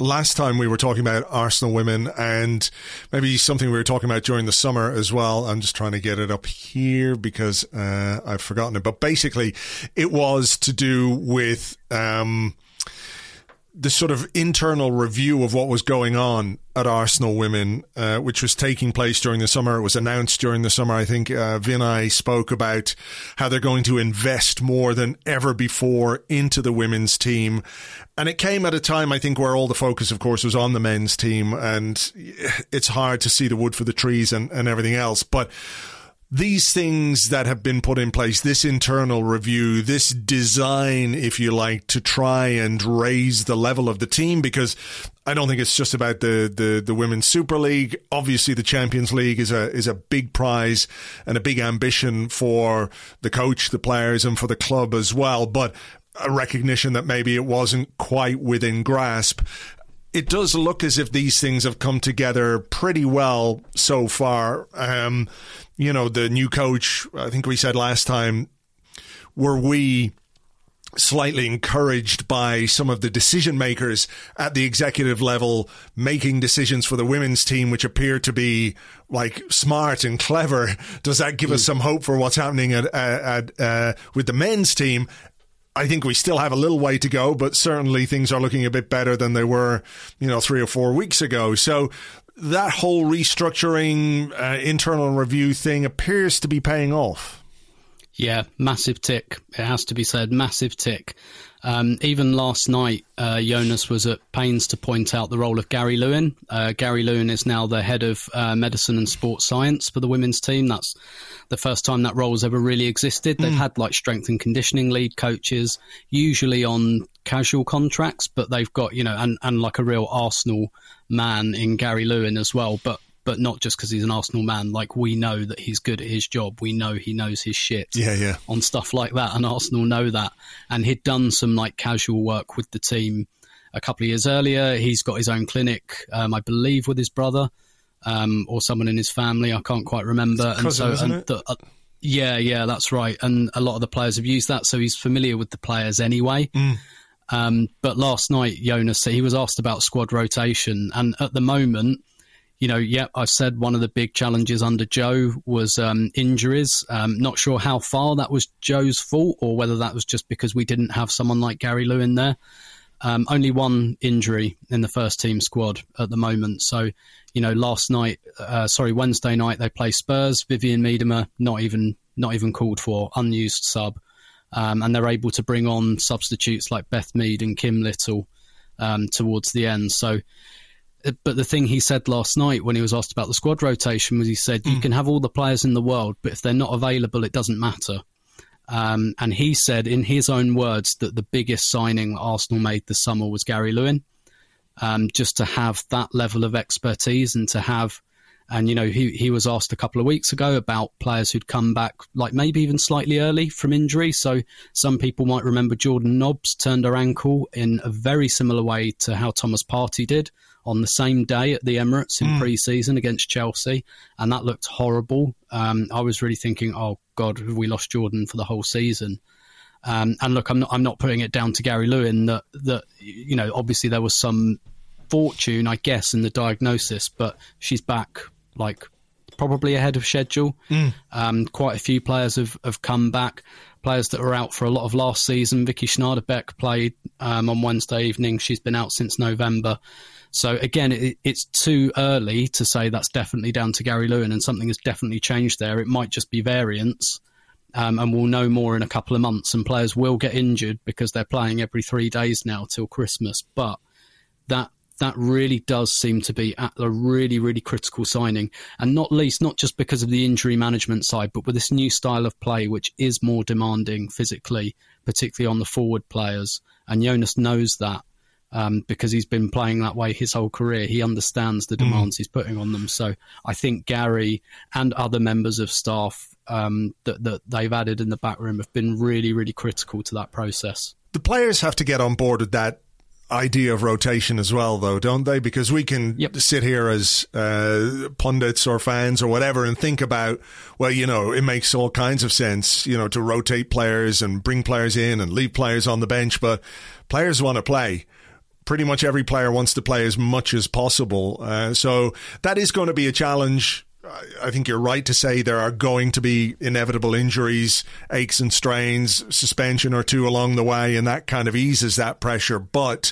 last time we were talking about Arsenal women and maybe something we were talking about during the summer as well. I'm just trying to get it up here because uh, I've forgotten it. But basically, it was to do with. Um, the sort of internal review of what was going on at Arsenal Women, uh, which was taking place during the summer. It was announced during the summer. I think uh, Vinai spoke about how they're going to invest more than ever before into the women's team. And it came at a time, I think, where all the focus, of course, was on the men's team. And it's hard to see the wood for the trees and, and everything else. But these things that have been put in place, this internal review, this design, if you like, to try and raise the level of the team, because I don't think it's just about the, the, the women's super league. Obviously, the Champions League is a is a big prize and a big ambition for the coach, the players, and for the club as well. But a recognition that maybe it wasn't quite within grasp it does look as if these things have come together pretty well so far. Um, you know, the new coach, I think we said last time, were we slightly encouraged by some of the decision makers at the executive level making decisions for the women's team, which appear to be like smart and clever. Does that give mm. us some hope for what's happening at, at, at uh, with the men's team? I think we still have a little way to go, but certainly things are looking a bit better than they were, you know, three or four weeks ago. So that whole restructuring, uh, internal review thing appears to be paying off. Yeah, massive tick. It has to be said, massive tick. Um, even last night, uh, Jonas was at pains to point out the role of Gary Lewin. Uh, Gary Lewin is now the head of uh, medicine and sports science for the women's team. That's the first time that role has ever really existed. They've mm. had like strength and conditioning lead coaches, usually on casual contracts, but they've got, you know, and, and like a real Arsenal man in Gary Lewin as well. But but not just because he's an Arsenal man. Like we know that he's good at his job. We know he knows his shit. Yeah, yeah. On stuff like that, and Arsenal know that. And he'd done some like casual work with the team a couple of years earlier. He's got his own clinic, um, I believe, with his brother um, or someone in his family. I can't quite remember. Cousin, and so, and the, uh, yeah, yeah, that's right. And a lot of the players have used that, so he's familiar with the players anyway. Mm. Um, but last night, Jonas, he was asked about squad rotation, and at the moment, you know, yeah, I said one of the big challenges under Joe was um, injuries. Um, not sure how far that was Joe's fault or whether that was just because we didn't have someone like Gary Lewin there. Um, only one injury in the first team squad at the moment. So, you know, last night, uh, sorry, Wednesday night they play Spurs. Vivianne Miedema not even not even called for, unused sub, um, and they're able to bring on substitutes like Beth Mead and Kim Little um, towards the end. So but the thing he said last night when he was asked about the squad rotation was he said, mm. You hmm. can have all the players in the world, but if they're not available, it doesn't matter. Um, and he said, in his own words, that the biggest signing Arsenal made this summer was Gary Lewin. Um, just to have that level of expertise and to have, and you know, he, he was asked a couple of weeks ago about players who'd come back, like maybe even slightly early from injury. So some people might remember Jordan Nobbs turned her ankle in a very similar way to how Thomas Partey did on the same day at the Emirates in mm. pre-season against Chelsea, and that looked horrible. Um, I was really thinking, oh God, have we lost Jordan for the whole season? Um, and look, I'm not I'm not putting it down to Gary Lewin that that you know obviously there was some fortune, I guess, in the diagnosis, but she's back like probably ahead of schedule. Mm. Um, quite a few players have, have come back. Players that were out for a lot of last season. Viki Schnaderbeck played um, on Wednesday evening. She's been out since November. So again, it, it's too early to say that's definitely down to Gary Lewin and something has definitely changed there. It might just be variance. Um, and we'll know more in a couple of months. And players will get injured because they're playing every three days now till Christmas. But that that really does seem to be at a really, really critical signing. And not least, not just because of the injury management side, but with this new style of play, which is more demanding physically, particularly on the forward players. And Jonas knows that um, because he's been playing that way his whole career. He understands the mm. demands mm. he's putting on them. So I think Gary and other members of staff um, that, that they've added in the back room have been really, really critical to that process. The players have to get on board with that idea of rotation as well, though, don't they? Because we can yep. sit here as uh, pundits or fans or whatever and think about, well, you know, it makes all kinds of sense, you know, to rotate players and bring players in and leave players on the bench, but players want to play pretty much every player wants to play as much as possible. Uh, so that is going to be a challenge. I think you're right to say there are going to be inevitable injuries, aches and strains, suspension or two along the way, and that kind of eases that pressure. But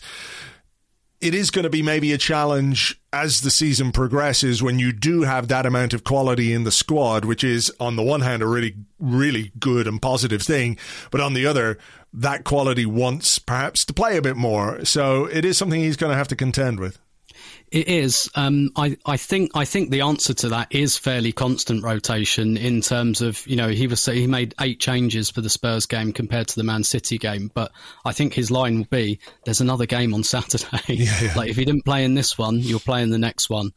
it is going to be maybe a challenge as the season progresses when you do have that amount of quality in the squad, which is on the one hand a really, really good and positive thing, but on the other, that quality wants perhaps to play a bit more. So it is something he's going to have to contend with. It is. Um, I, I think. I think the answer to that is fairly constant rotation in terms of you know he was he made eight changes for the Spurs game compared to the Man City game, but I think his line will be there's another game on *laughs* Saturday. Yeah, yeah. like if he didn't play in this one, you'll play in the next one.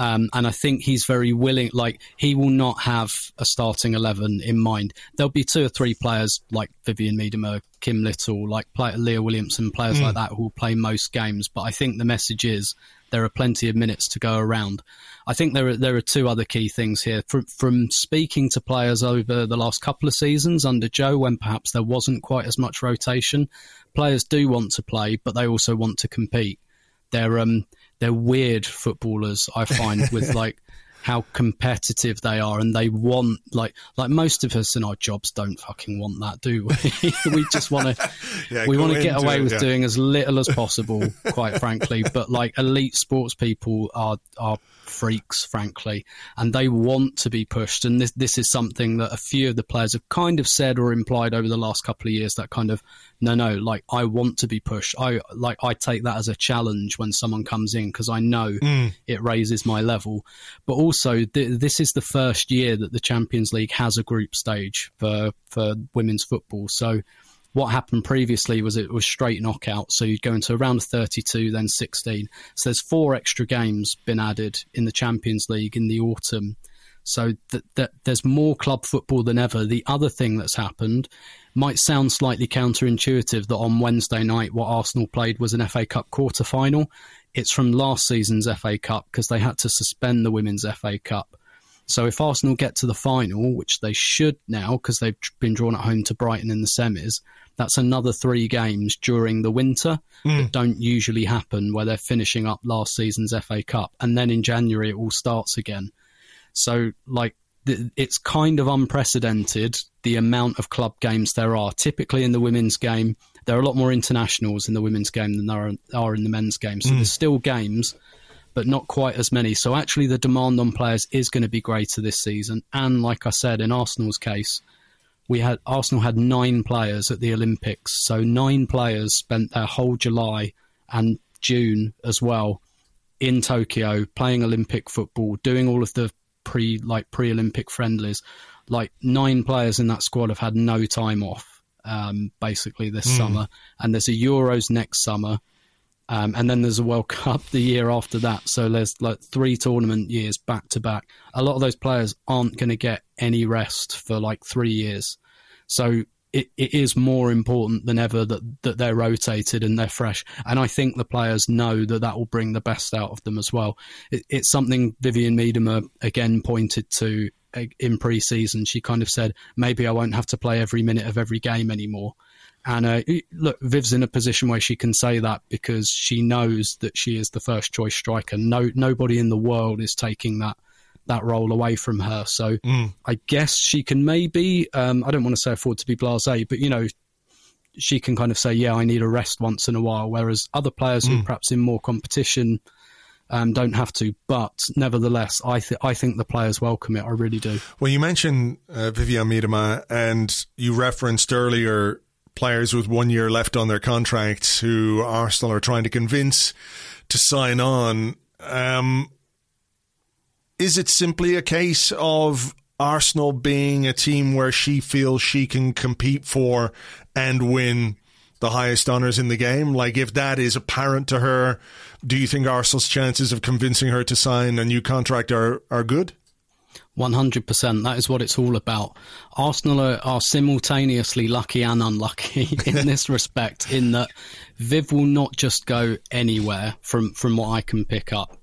Um, and I think he's very willing. Like he will not have a starting eleven in mind. There'll be two or three players like Vivianne Miedema, Kim Little, like Leah Williamson, players mm. like that who will play most games. But I think the message is there are plenty of minutes to go around. I think there are there are two other key things here. From, from speaking to players over the last couple of seasons under Joe, when perhaps there wasn't quite as much rotation, players do want to play, but they also want to compete. They're um they're weird footballers. I find with *laughs* like how competitive they are and they want like like most of us in our jobs don't fucking want that do we *laughs* we just want to *laughs* yeah, we want to get away it, with yeah. doing as little as possible quite frankly but like elite sports people are are freaks, frankly, and they want to be pushed. And this this is something that a few of the players have kind of said or implied over the last couple of years. That kind of no, no, like I want to be pushed. I like I take that as a challenge when someone comes in because I know mm. it raises my level. But also, th- this is the first year that the Champions League has a group stage for for women's football. So what happened previously was it was straight knockout. So you'd go into a round of 32, then 16. So there's four extra games been added in the Champions League in the autumn. So that th- there's more club football than ever. The other thing that's happened might sound slightly counterintuitive that on Wednesday night what Arsenal played was an FA Cup quarter final. It's from last season's FA Cup because they had to suspend the Women's FA Cup. So if Arsenal get to the final, which they should now because they've been drawn at home to Brighton in the semis, that's another three games during the winter mm. that don't usually happen where they're finishing up last season's FA Cup. And then in January, it all starts again. So, like, it's kind of unprecedented the amount of club games there are. Typically, in the women's game, there are a lot more internationals in the women's game than there are in the men's game. So, mm. there's still games but not quite as many. So actually, the demand on players is going to be greater this season. And like I said, in Arsenal's case, we had Arsenal had nine players at the Olympics. So nine players spent their whole July and June as well in Tokyo playing Olympic football, doing all of the pre like pre Olympic friendlies. Like nine players in that squad have had no time off. Um, basically this mm. summer, and there's a Euros next summer, um, and then there's a World *laughs* Cup the year after that. So there's like three tournament years back to back. A lot of those players aren't going to get any rest for like three years. So it, it is more important than ever that, that they're rotated and they're fresh. And I think the players know that that will bring the best out of them as well. It, it's something Vivianne Miedema again pointed to uh, in pre-season. She kind of said, maybe I won't have to play every minute of every game anymore. And uh, look, Viv's in a position where she can say that because she knows that she is the first choice striker. No, nobody in the world is taking that that role away from her. So mm. I guess she can maybe, um, I don't want to say afford to be blasé, but you know, she can kind of say, yeah, I need a rest once in a while. Whereas other players mm. who perhaps in more competition um, don't have to. But nevertheless, I, th- I think the players welcome it. I really do. Well, you mentioned uh, Vivianne Miedema, and you referenced earlier players with one year left on their contracts who Arsenal are trying to convince to sign on. Um, is it simply a case of Arsenal being a team where she feels she can compete for and win the highest honours in the game? Like, if that is apparent to her, do you think Arsenal's chances of convincing her to sign a new contract are, are good? 100%. That is what it's all about. Arsenal are, are, simultaneously lucky and unlucky *laughs* in this respect, in that Viv will not just go anywhere from, from what I can pick up.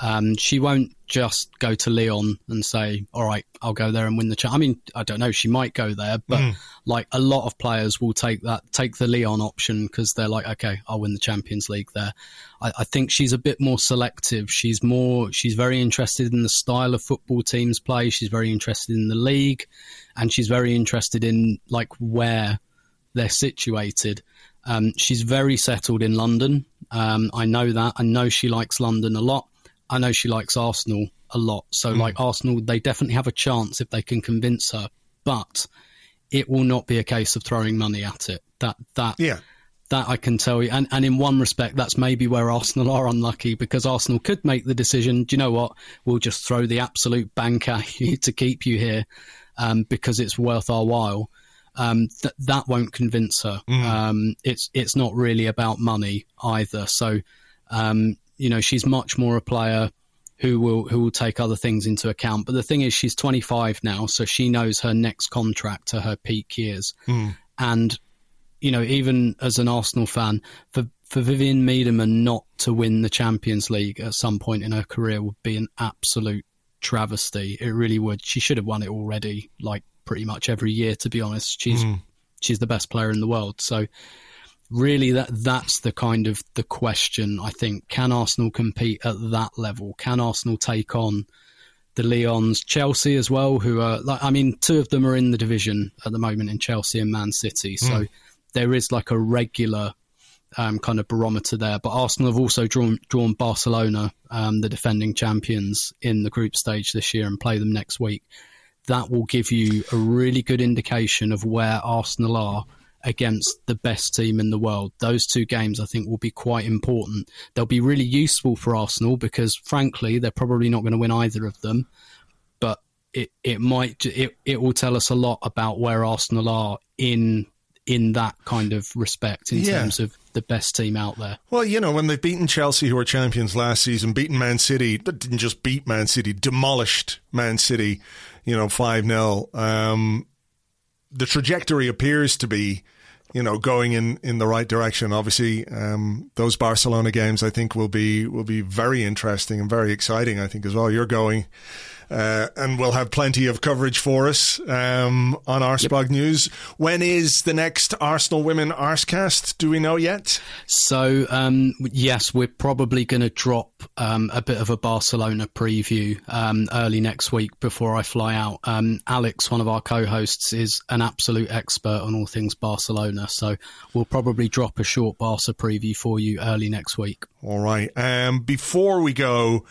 Um, she won't just go to Lyon and say, "All right, I'll go there and win the." Cha-. I mean, I don't know. She might go there, but mm. like a lot of players will take that, take the Lyon option because they're like, "Okay, I'll win the Champions League there." I, I, think she's a bit more selective. She's more. She's very interested in the style of football teams play. She's very interested in the league, and she's very interested in like where they're situated. Um, she's very settled in London. Um, I know that. I know she likes London a lot. I know she likes Arsenal a lot. So, mm. like Arsenal, they definitely have a chance if they can convince her. But it will not be a case of throwing money at it. That that yeah. That I can tell you, and and in one respect, that's maybe where Arsenal are unlucky because Arsenal could make the decision. Do you know what? We'll just throw the absolute bank at you *laughs* to keep you here, um, because it's worth our while. Um, th- that won't convince her. Mm. Um, it's it's not really about money either. So um, you know, she's much more a player who will who will take other things into account. But the thing is, she's 25 now, so she knows her next contract to her peak years. Mm. And you know, even as an Arsenal fan, for for Vivianne Miedema not to win the Champions League at some point in her career would be an absolute travesty. It really would. She should have won it already, like pretty much every year. To be honest, she's mm. she's the best player in the world. So really that that's the kind of the question I think. Can Arsenal compete at that level? Can Arsenal take on the Lyons Chelsea as well who are like I mean two of them are in the division at the moment in Chelsea and Man City. So mm. there is like a regular um, kind of barometer there. But Arsenal have also drawn drawn Barcelona um, the defending champions in the group stage this year and play them next week. That will give you a really good indication of where Arsenal are against the best team in the world. Those two games, I think, will be quite important. They'll be really useful for Arsenal because, frankly, they're probably not going to win either of them. But it, it might it, it will tell us a lot about where Arsenal are in in that kind of respect in yeah. terms of the best team out there. Well, you know, when they've beaten Chelsea, who were champions last season, beaten Man City, but didn't just beat Man City, demolished Man City, you know, 5 0. Um, the trajectory appears to be you know, going in, in the right direction. Obviously, um, those Barcelona games I think will be will be very interesting and very exciting. I think as well. You're going uh, and we'll have plenty of coverage for us um, on Arseblog yep. News. When is the next Arsenal Women Arsecast? Do we know yet? So, um, yes, we're probably going to drop um, a bit of a Barcelona preview um, early next week before I fly out. Um, Alex, one of our co hosts, is an absolute expert on all things Barcelona. So, we'll probably drop a short Barca preview for you early next week. All right. Um, before we go,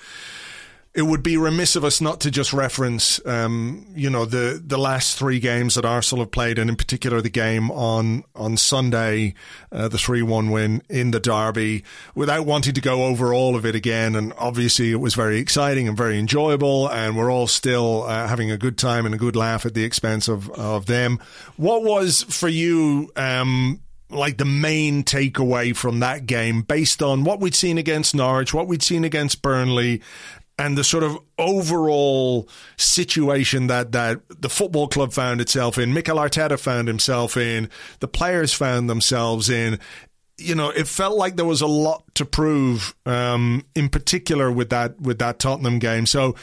it would be remiss of us not to just reference, um, you know, the, the last three games that Arsenal have played, and in particular the game on on Sunday, uh, the three one win in the derby, without wanting to go over all of it again. And obviously, it was very exciting and very enjoyable, and we're all still uh, having a good time and a good laugh at the expense of of them. What was for you? Um, like the main takeaway from that game based on what we'd seen against Norwich, what we'd seen against Burnley, and the sort of overall situation that, that the football club found itself in, Mikel Arteta found himself in, the players found themselves in. You know, it felt like there was a lot to prove, um, in particular with that with that Tottenham game. So,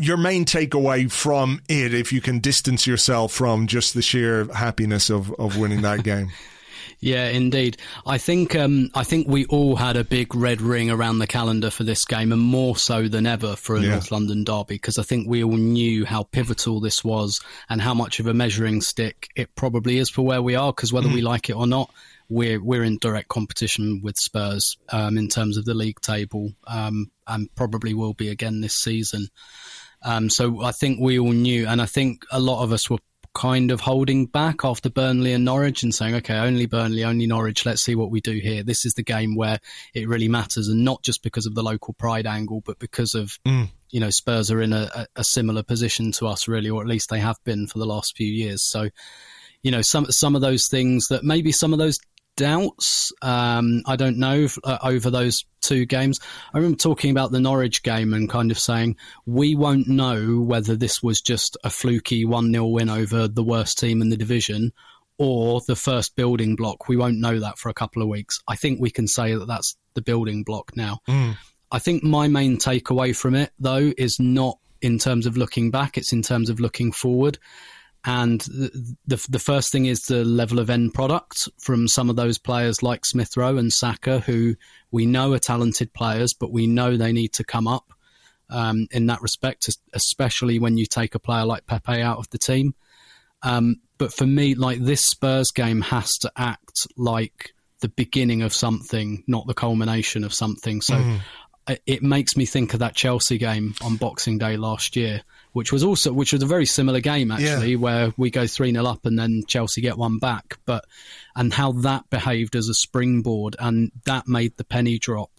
your main takeaway from it, if you can distance yourself from just the sheer happiness of, of winning that *laughs* game. Yeah, indeed. I think um, I think we all had a big red ring around the calendar for this game, and more so than ever for a yeah. North London derby, because I think we all knew how pivotal this was and how much of a measuring stick it probably is for where we are. Because whether mm. we like it or not, we're we're in direct competition with Spurs um, in terms of the league table, um, and probably will be again this season. Um, so I think we all knew, and I think a lot of us were kind of holding back after Burnley and Norwich and saying, okay, only Burnley, only Norwich, let's see what we do here. This is the game where it really matters, and not just because of the local pride angle, but because of, mm. you know, Spurs are in a, a, similar position to us, really, or at least they have been for the last few years. So, you know, some some of those things that maybe some of those doubts. Um, I don't know uh, over those two games. I remember talking about the Norwich game and kind of saying we won't know whether this was just a fluky one 0 win over the worst team in the division or the first building block. We won't know that for a couple of weeks. I think we can say that that's the building block now. Mm. I think my main takeaway from it, though, is not in terms of looking back; it's in terms of looking forward. And the, the, the first thing is the level of end product from some of those players like Smith Rowe and Saka, who we know are talented players, but we know they need to come up um, in that respect, especially when you take a player like Pepe out of the team. Um, but for me, like this Spurs game has to act like the beginning of something, not the culmination of something. So mm. It makes me think of that Chelsea game on Boxing Day last year which was also which was a very similar game actually, yeah. where we go three 0 up and then Chelsea get one back. But and how that behaved as a springboard, and that made the penny drop,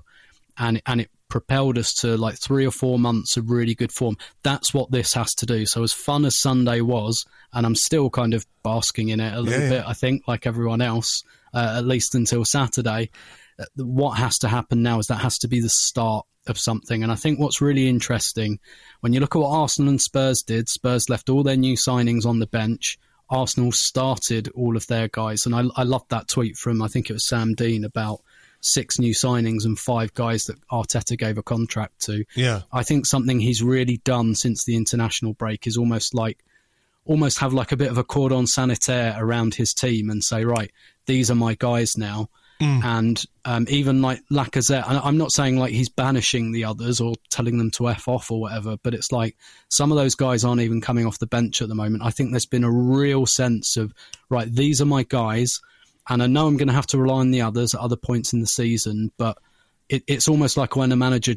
and and it propelled us to like three or four months of really good form. That's what this has to do. So as fun as Sunday was, and I'm still kind of basking in it a little yeah, bit, I think, like everyone else, uh, at least until Saturday. What has to happen now is that has to be the start of something. And I think what's really interesting when you look at what Arsenal and Spurs did, Spurs left all their new signings on the bench. Arsenal started all of their guys. And I, I loved that tweet from, I think it was Sam Dean, about six new signings and five guys that Arteta gave a contract to. Yeah. I think something he's really done since the international break is almost like almost have like a bit of a cordon sanitaire around his team and say, right, these are my guys now. Mm. And um, even like Lacazette, I'm not saying like he's banishing the others or telling them to F off or whatever, but it's like some of those guys aren't even coming off the bench at the moment. I think there's been a real sense of, right, these are my guys. And I know I'm going to have to rely on the others at other points in the season, but it, it's almost like when a manager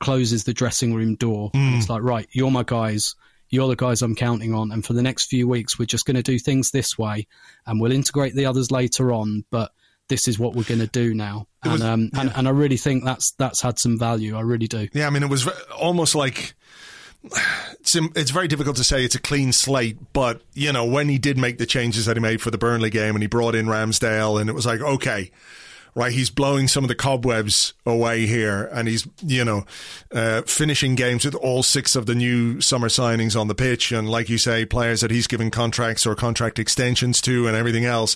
closes the dressing room door mm. it's like, right, you're my guys you're the guys I'm counting on. And for the next few weeks, we're just going to do things this way and we'll integrate the others later on. But this is what we're going to do now. And, was, um, yeah. and, and I really think that's that's had some value. I really do. Yeah, I mean, it was almost like it's, it's very difficult to say it's a clean slate, but you know when he did make the changes that he made for the Burnley game and he brought in Ramsdale, and it was like okay, right? He's blowing some of the cobwebs away here, and he's you know uh, finishing games with all six of the new summer signings on the pitch, and like you say, players that he's given contracts or contract extensions to, and everything else.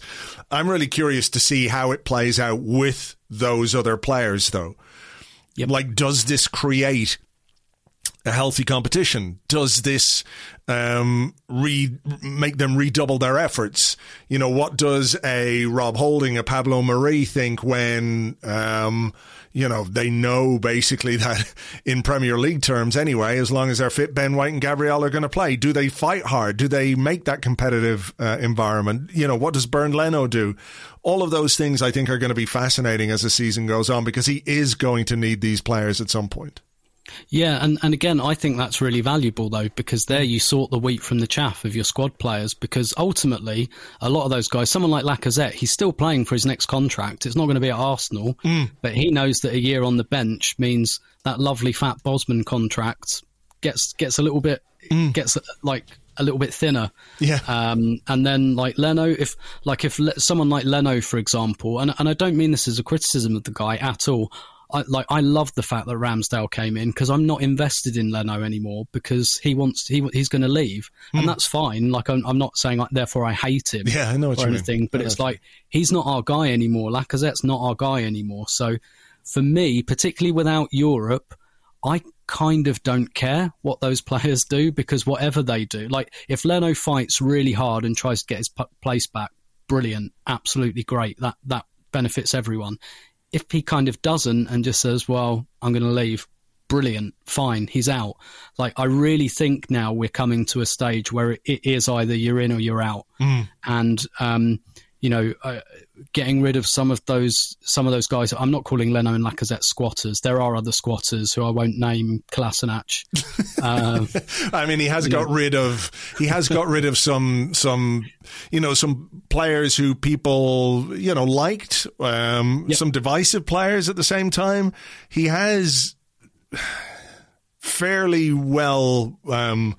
I'm really curious to see how it plays out with those other players, though. Yep. Like, does this create a healthy competition? Does this um, re- make them redouble their efforts? You know, what does a Rob Holding, a Pablo Mari think when, um, you know, they know basically *laughs* that in Premier League terms anyway, as long as they're fit, Ben White and Gabriel are going to play. Do they fight hard? Do they make that competitive uh, environment? You know, what does Bernd Leno do? All of those things I think are going to be fascinating as the season goes on because he is going to need these players at some point. Yeah, and, and again, I think that's really valuable though, because there you sort the wheat from the chaff of your squad players. Because ultimately, a lot of those guys, someone like Lacazette, he's still playing for his next contract. It's not going to be at Arsenal, mm. but he knows that a year on the bench means that lovely fat Bosman contract gets gets a little bit mm. gets like a little bit thinner. Yeah. Um, and then like Leno, if like if someone like Leno, for example, and and I don't mean this as a criticism of the guy at all. I like I love the fact that Ramsdale came in because I'm not invested in Leno anymore because he wants he he's going to leave and hmm. that's fine. Like I'm, I'm not saying like, therefore I hate him. Yeah, I know or anything, but it's like he's not our guy anymore. Lacazette's not our guy anymore. So for me, particularly without Europe, I kind of don't care what those *laughs* players do because whatever they do, like if Leno fights really hard and tries to get his p- place back, brilliant, absolutely great. That that benefits everyone. If he kind of doesn't and just says, "Well, I'm going to leave," brilliant, fine, he's out. Like I really think now we're coming to a stage where it is either you're in or you're out, mm. and um, you know, uh, getting rid of some of those some of those guys. I'm not calling Leno and Lacazette squatters. There are other squatters who I won't name. Kolasinac. Uh, *laughs* I mean, he has got know. rid of he has got rid of some some you know some players who people you know liked. Um, yep. Some divisive players at the same time. He has fairly well. Um,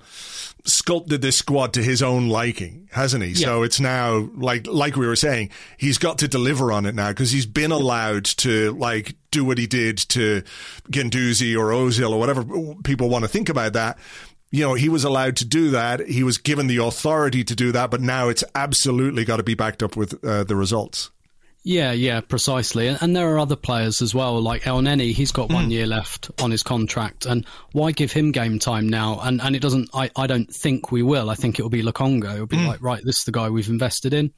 sculpted this squad to his own liking, hasn't he? Yeah. So it's now like like we were saying, he's got to deliver on it now because he's been allowed to like do what he did to Guendouzi or Ozil or whatever people want to think about that. You know, he was allowed to do that. He was given the authority to do that, but now it's absolutely got to be backed up with uh, the results. Yeah, yeah, precisely. And there are other players as well, like Elneny. He's got one mm. year left on his contract, and why give him game time now? And and it doesn't. I, I don't think we will. I think it will be Lokonga. It'll be mm. like, right, this is the guy we've invested in.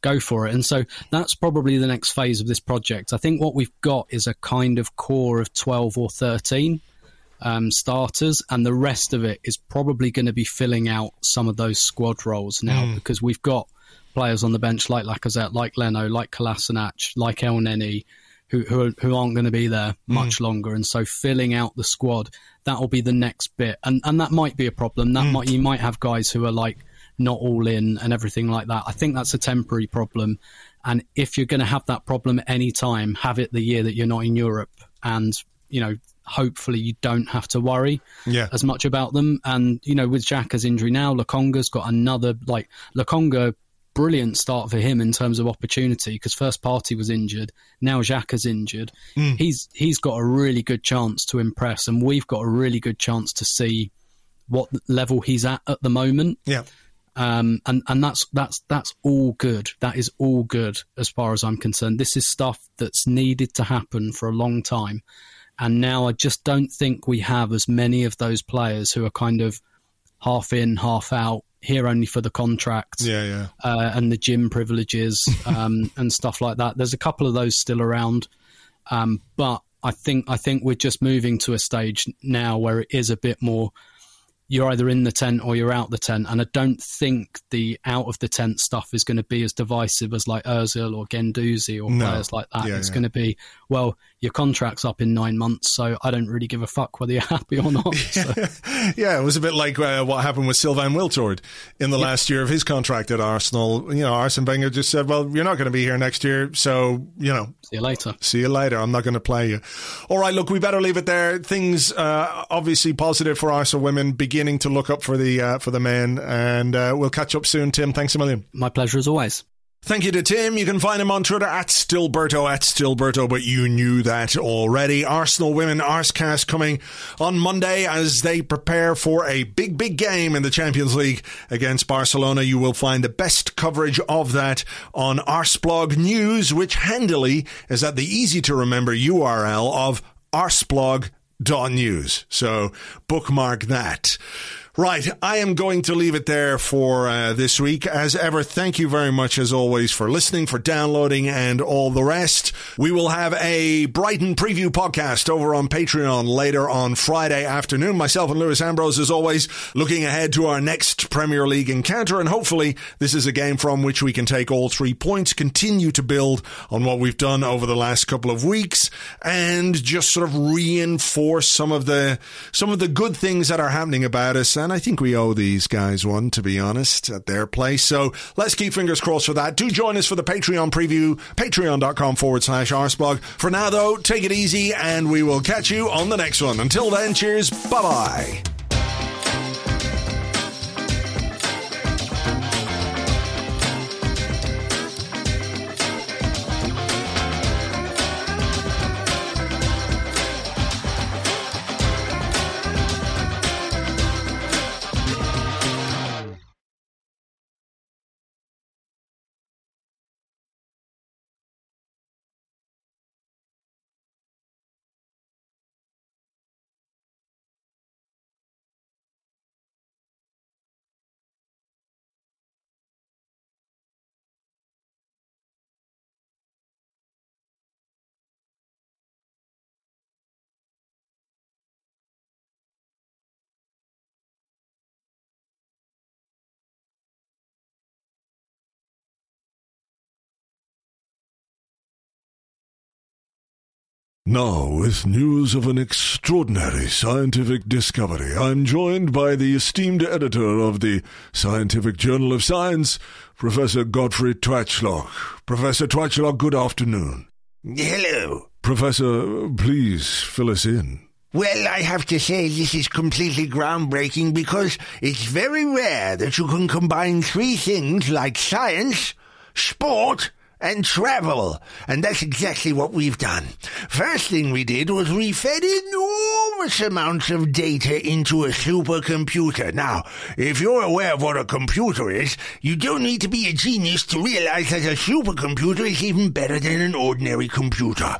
Go for it. And so that's probably the next phase of this project. I think what we've got is a kind of core of twelve or thirteen um, starters, and the rest of it is probably going to be filling out some of those squad roles now mm. because we've got players on the bench like Lacazette, like Leno, like Kolasinac, like Elneny, who, who, who aren't going to be there hmm. much mm. longer. And so filling out the squad, that will be the next bit. And, and that might be a problem. That mm. might, you might have guys who are like not all in and everything like that. I think that's a temporary problem. And if you're going to have that problem at any time, have it the year that you're not in Europe. And, you know, hopefully you don't have to worry yeah. as much about them. And, you know, with Xhaka's injury now, Lokonga's got another, like, Lokonga brilliant start for him in terms of opportunity because first Partey was injured. Now Xhaka's injured. Mm. He's he's got a really good chance to impress, and we've got a really good chance to see what level he's at at the moment. Yeah. Um, and and that's that's that's all good. That is all good as far as I'm concerned. This is stuff that's needed to happen for a long time, and now I just don't think we have as many of those players who are kind of half in, half out, here only for the contract, yeah, yeah, uh, and the gym privileges *laughs* um, and stuff like that. There's a couple of those still around, um, but I think I think we're just moving to a stage now where it is a bit more you're either in the tent or you're out the tent. And I don't think the out of the tent stuff is going to be as divisive as like Ozil or Guendouzi or no. players like that. Yeah, it's yeah. going to be, well, your contract's up in nine months, so I don't really give a fuck whether you're *laughs* happy or not. *laughs* So. yeah, it was a bit like uh, what happened with Sylvain Wiltord in the yep. last year of his contract at Arsenal. You know, Arsene Wenger just said, well, you're not going to be here next year, so, you know. See you later. See you later. I'm not going to play you. All right, look, we better leave it there. Things uh, obviously positive for Arsenal women begin beginning to look up for the uh, for the men. And uh, we'll catch up soon, Tim. Thanks a million. My pleasure as always. Thank you to Tim. You can find him on Twitter at Stillberto, at Stillberto, but you knew that already. Arsenal Women Arsecast coming on Monday as they prepare for a big, big game in the Champions League against Barcelona. You will find the best coverage of that on Arseblog News, which handily is at the easy to remember URL of arseblog.com news. So bookmark that. Right, I am going to leave it there for uh, this week. As ever, thank you very much, as always, for listening, for downloading, and all the rest. We will have a Brighton preview podcast over on Patreon later on Friday afternoon. Myself and Lewis Ambrose, as always, looking ahead to our next Premier League encounter, and hopefully, this is a game from which we can take all three points, continue to build on what we've done over the last couple of weeks, and just sort of reinforce some of the some of the good things that are happening about us and I think we owe these guys one, to be honest, at their place. So let's keep fingers crossed for that. Do join us for the Patreon preview, patreon.com forward slash arseblog. For now, though, take it easy, and we will catch you on the next one. Until then, cheers. Bye bye. Now, with news of an extraordinary scientific discovery, I'm joined by the esteemed editor of the Scientific Journal of Science, Professor Godfrey Twatchlock. Professor Twatchlock, good afternoon. Hello. Professor, please fill us in. Well, I have to say this is completely groundbreaking because it's very rare that you can combine three things like science, sport, and travel. And that's exactly what we've done. First thing we did was we fed enormous amounts of data into a supercomputer. Now, if you're aware of what a computer is, you don't need to be a genius to realize that a supercomputer is even better than an ordinary computer.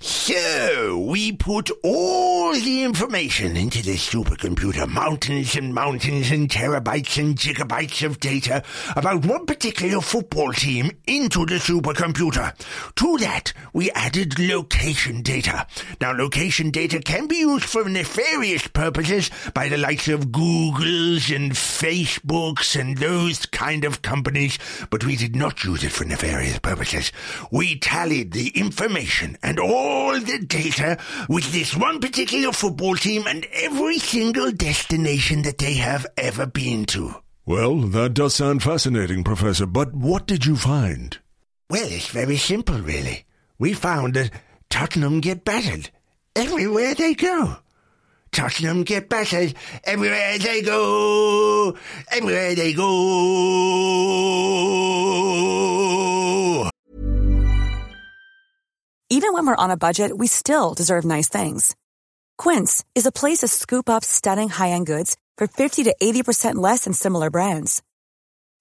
So, we put all the information into this supercomputer, mountains and mountains and terabytes and gigabytes of data about one particular football team into the supercomputer. To that, we added location data. Now, location data can be used for nefarious purposes by the likes of Googles and Facebooks and those kind of companies, but we did not use it for nefarious purposes. We tallied the information and all the data with this one particular football team and every single destination that they have ever been to. Well, that does sound fascinating, Professor, but what did you find? Well, it's very simple, really. We found that Tottenham get battered everywhere they go. Tottenham get battered everywhere they go. Everywhere they go. Even when we're on a budget, we still deserve nice things. Quince is a place to scoop up stunning high-end goods for 50 to 80% less than similar brands.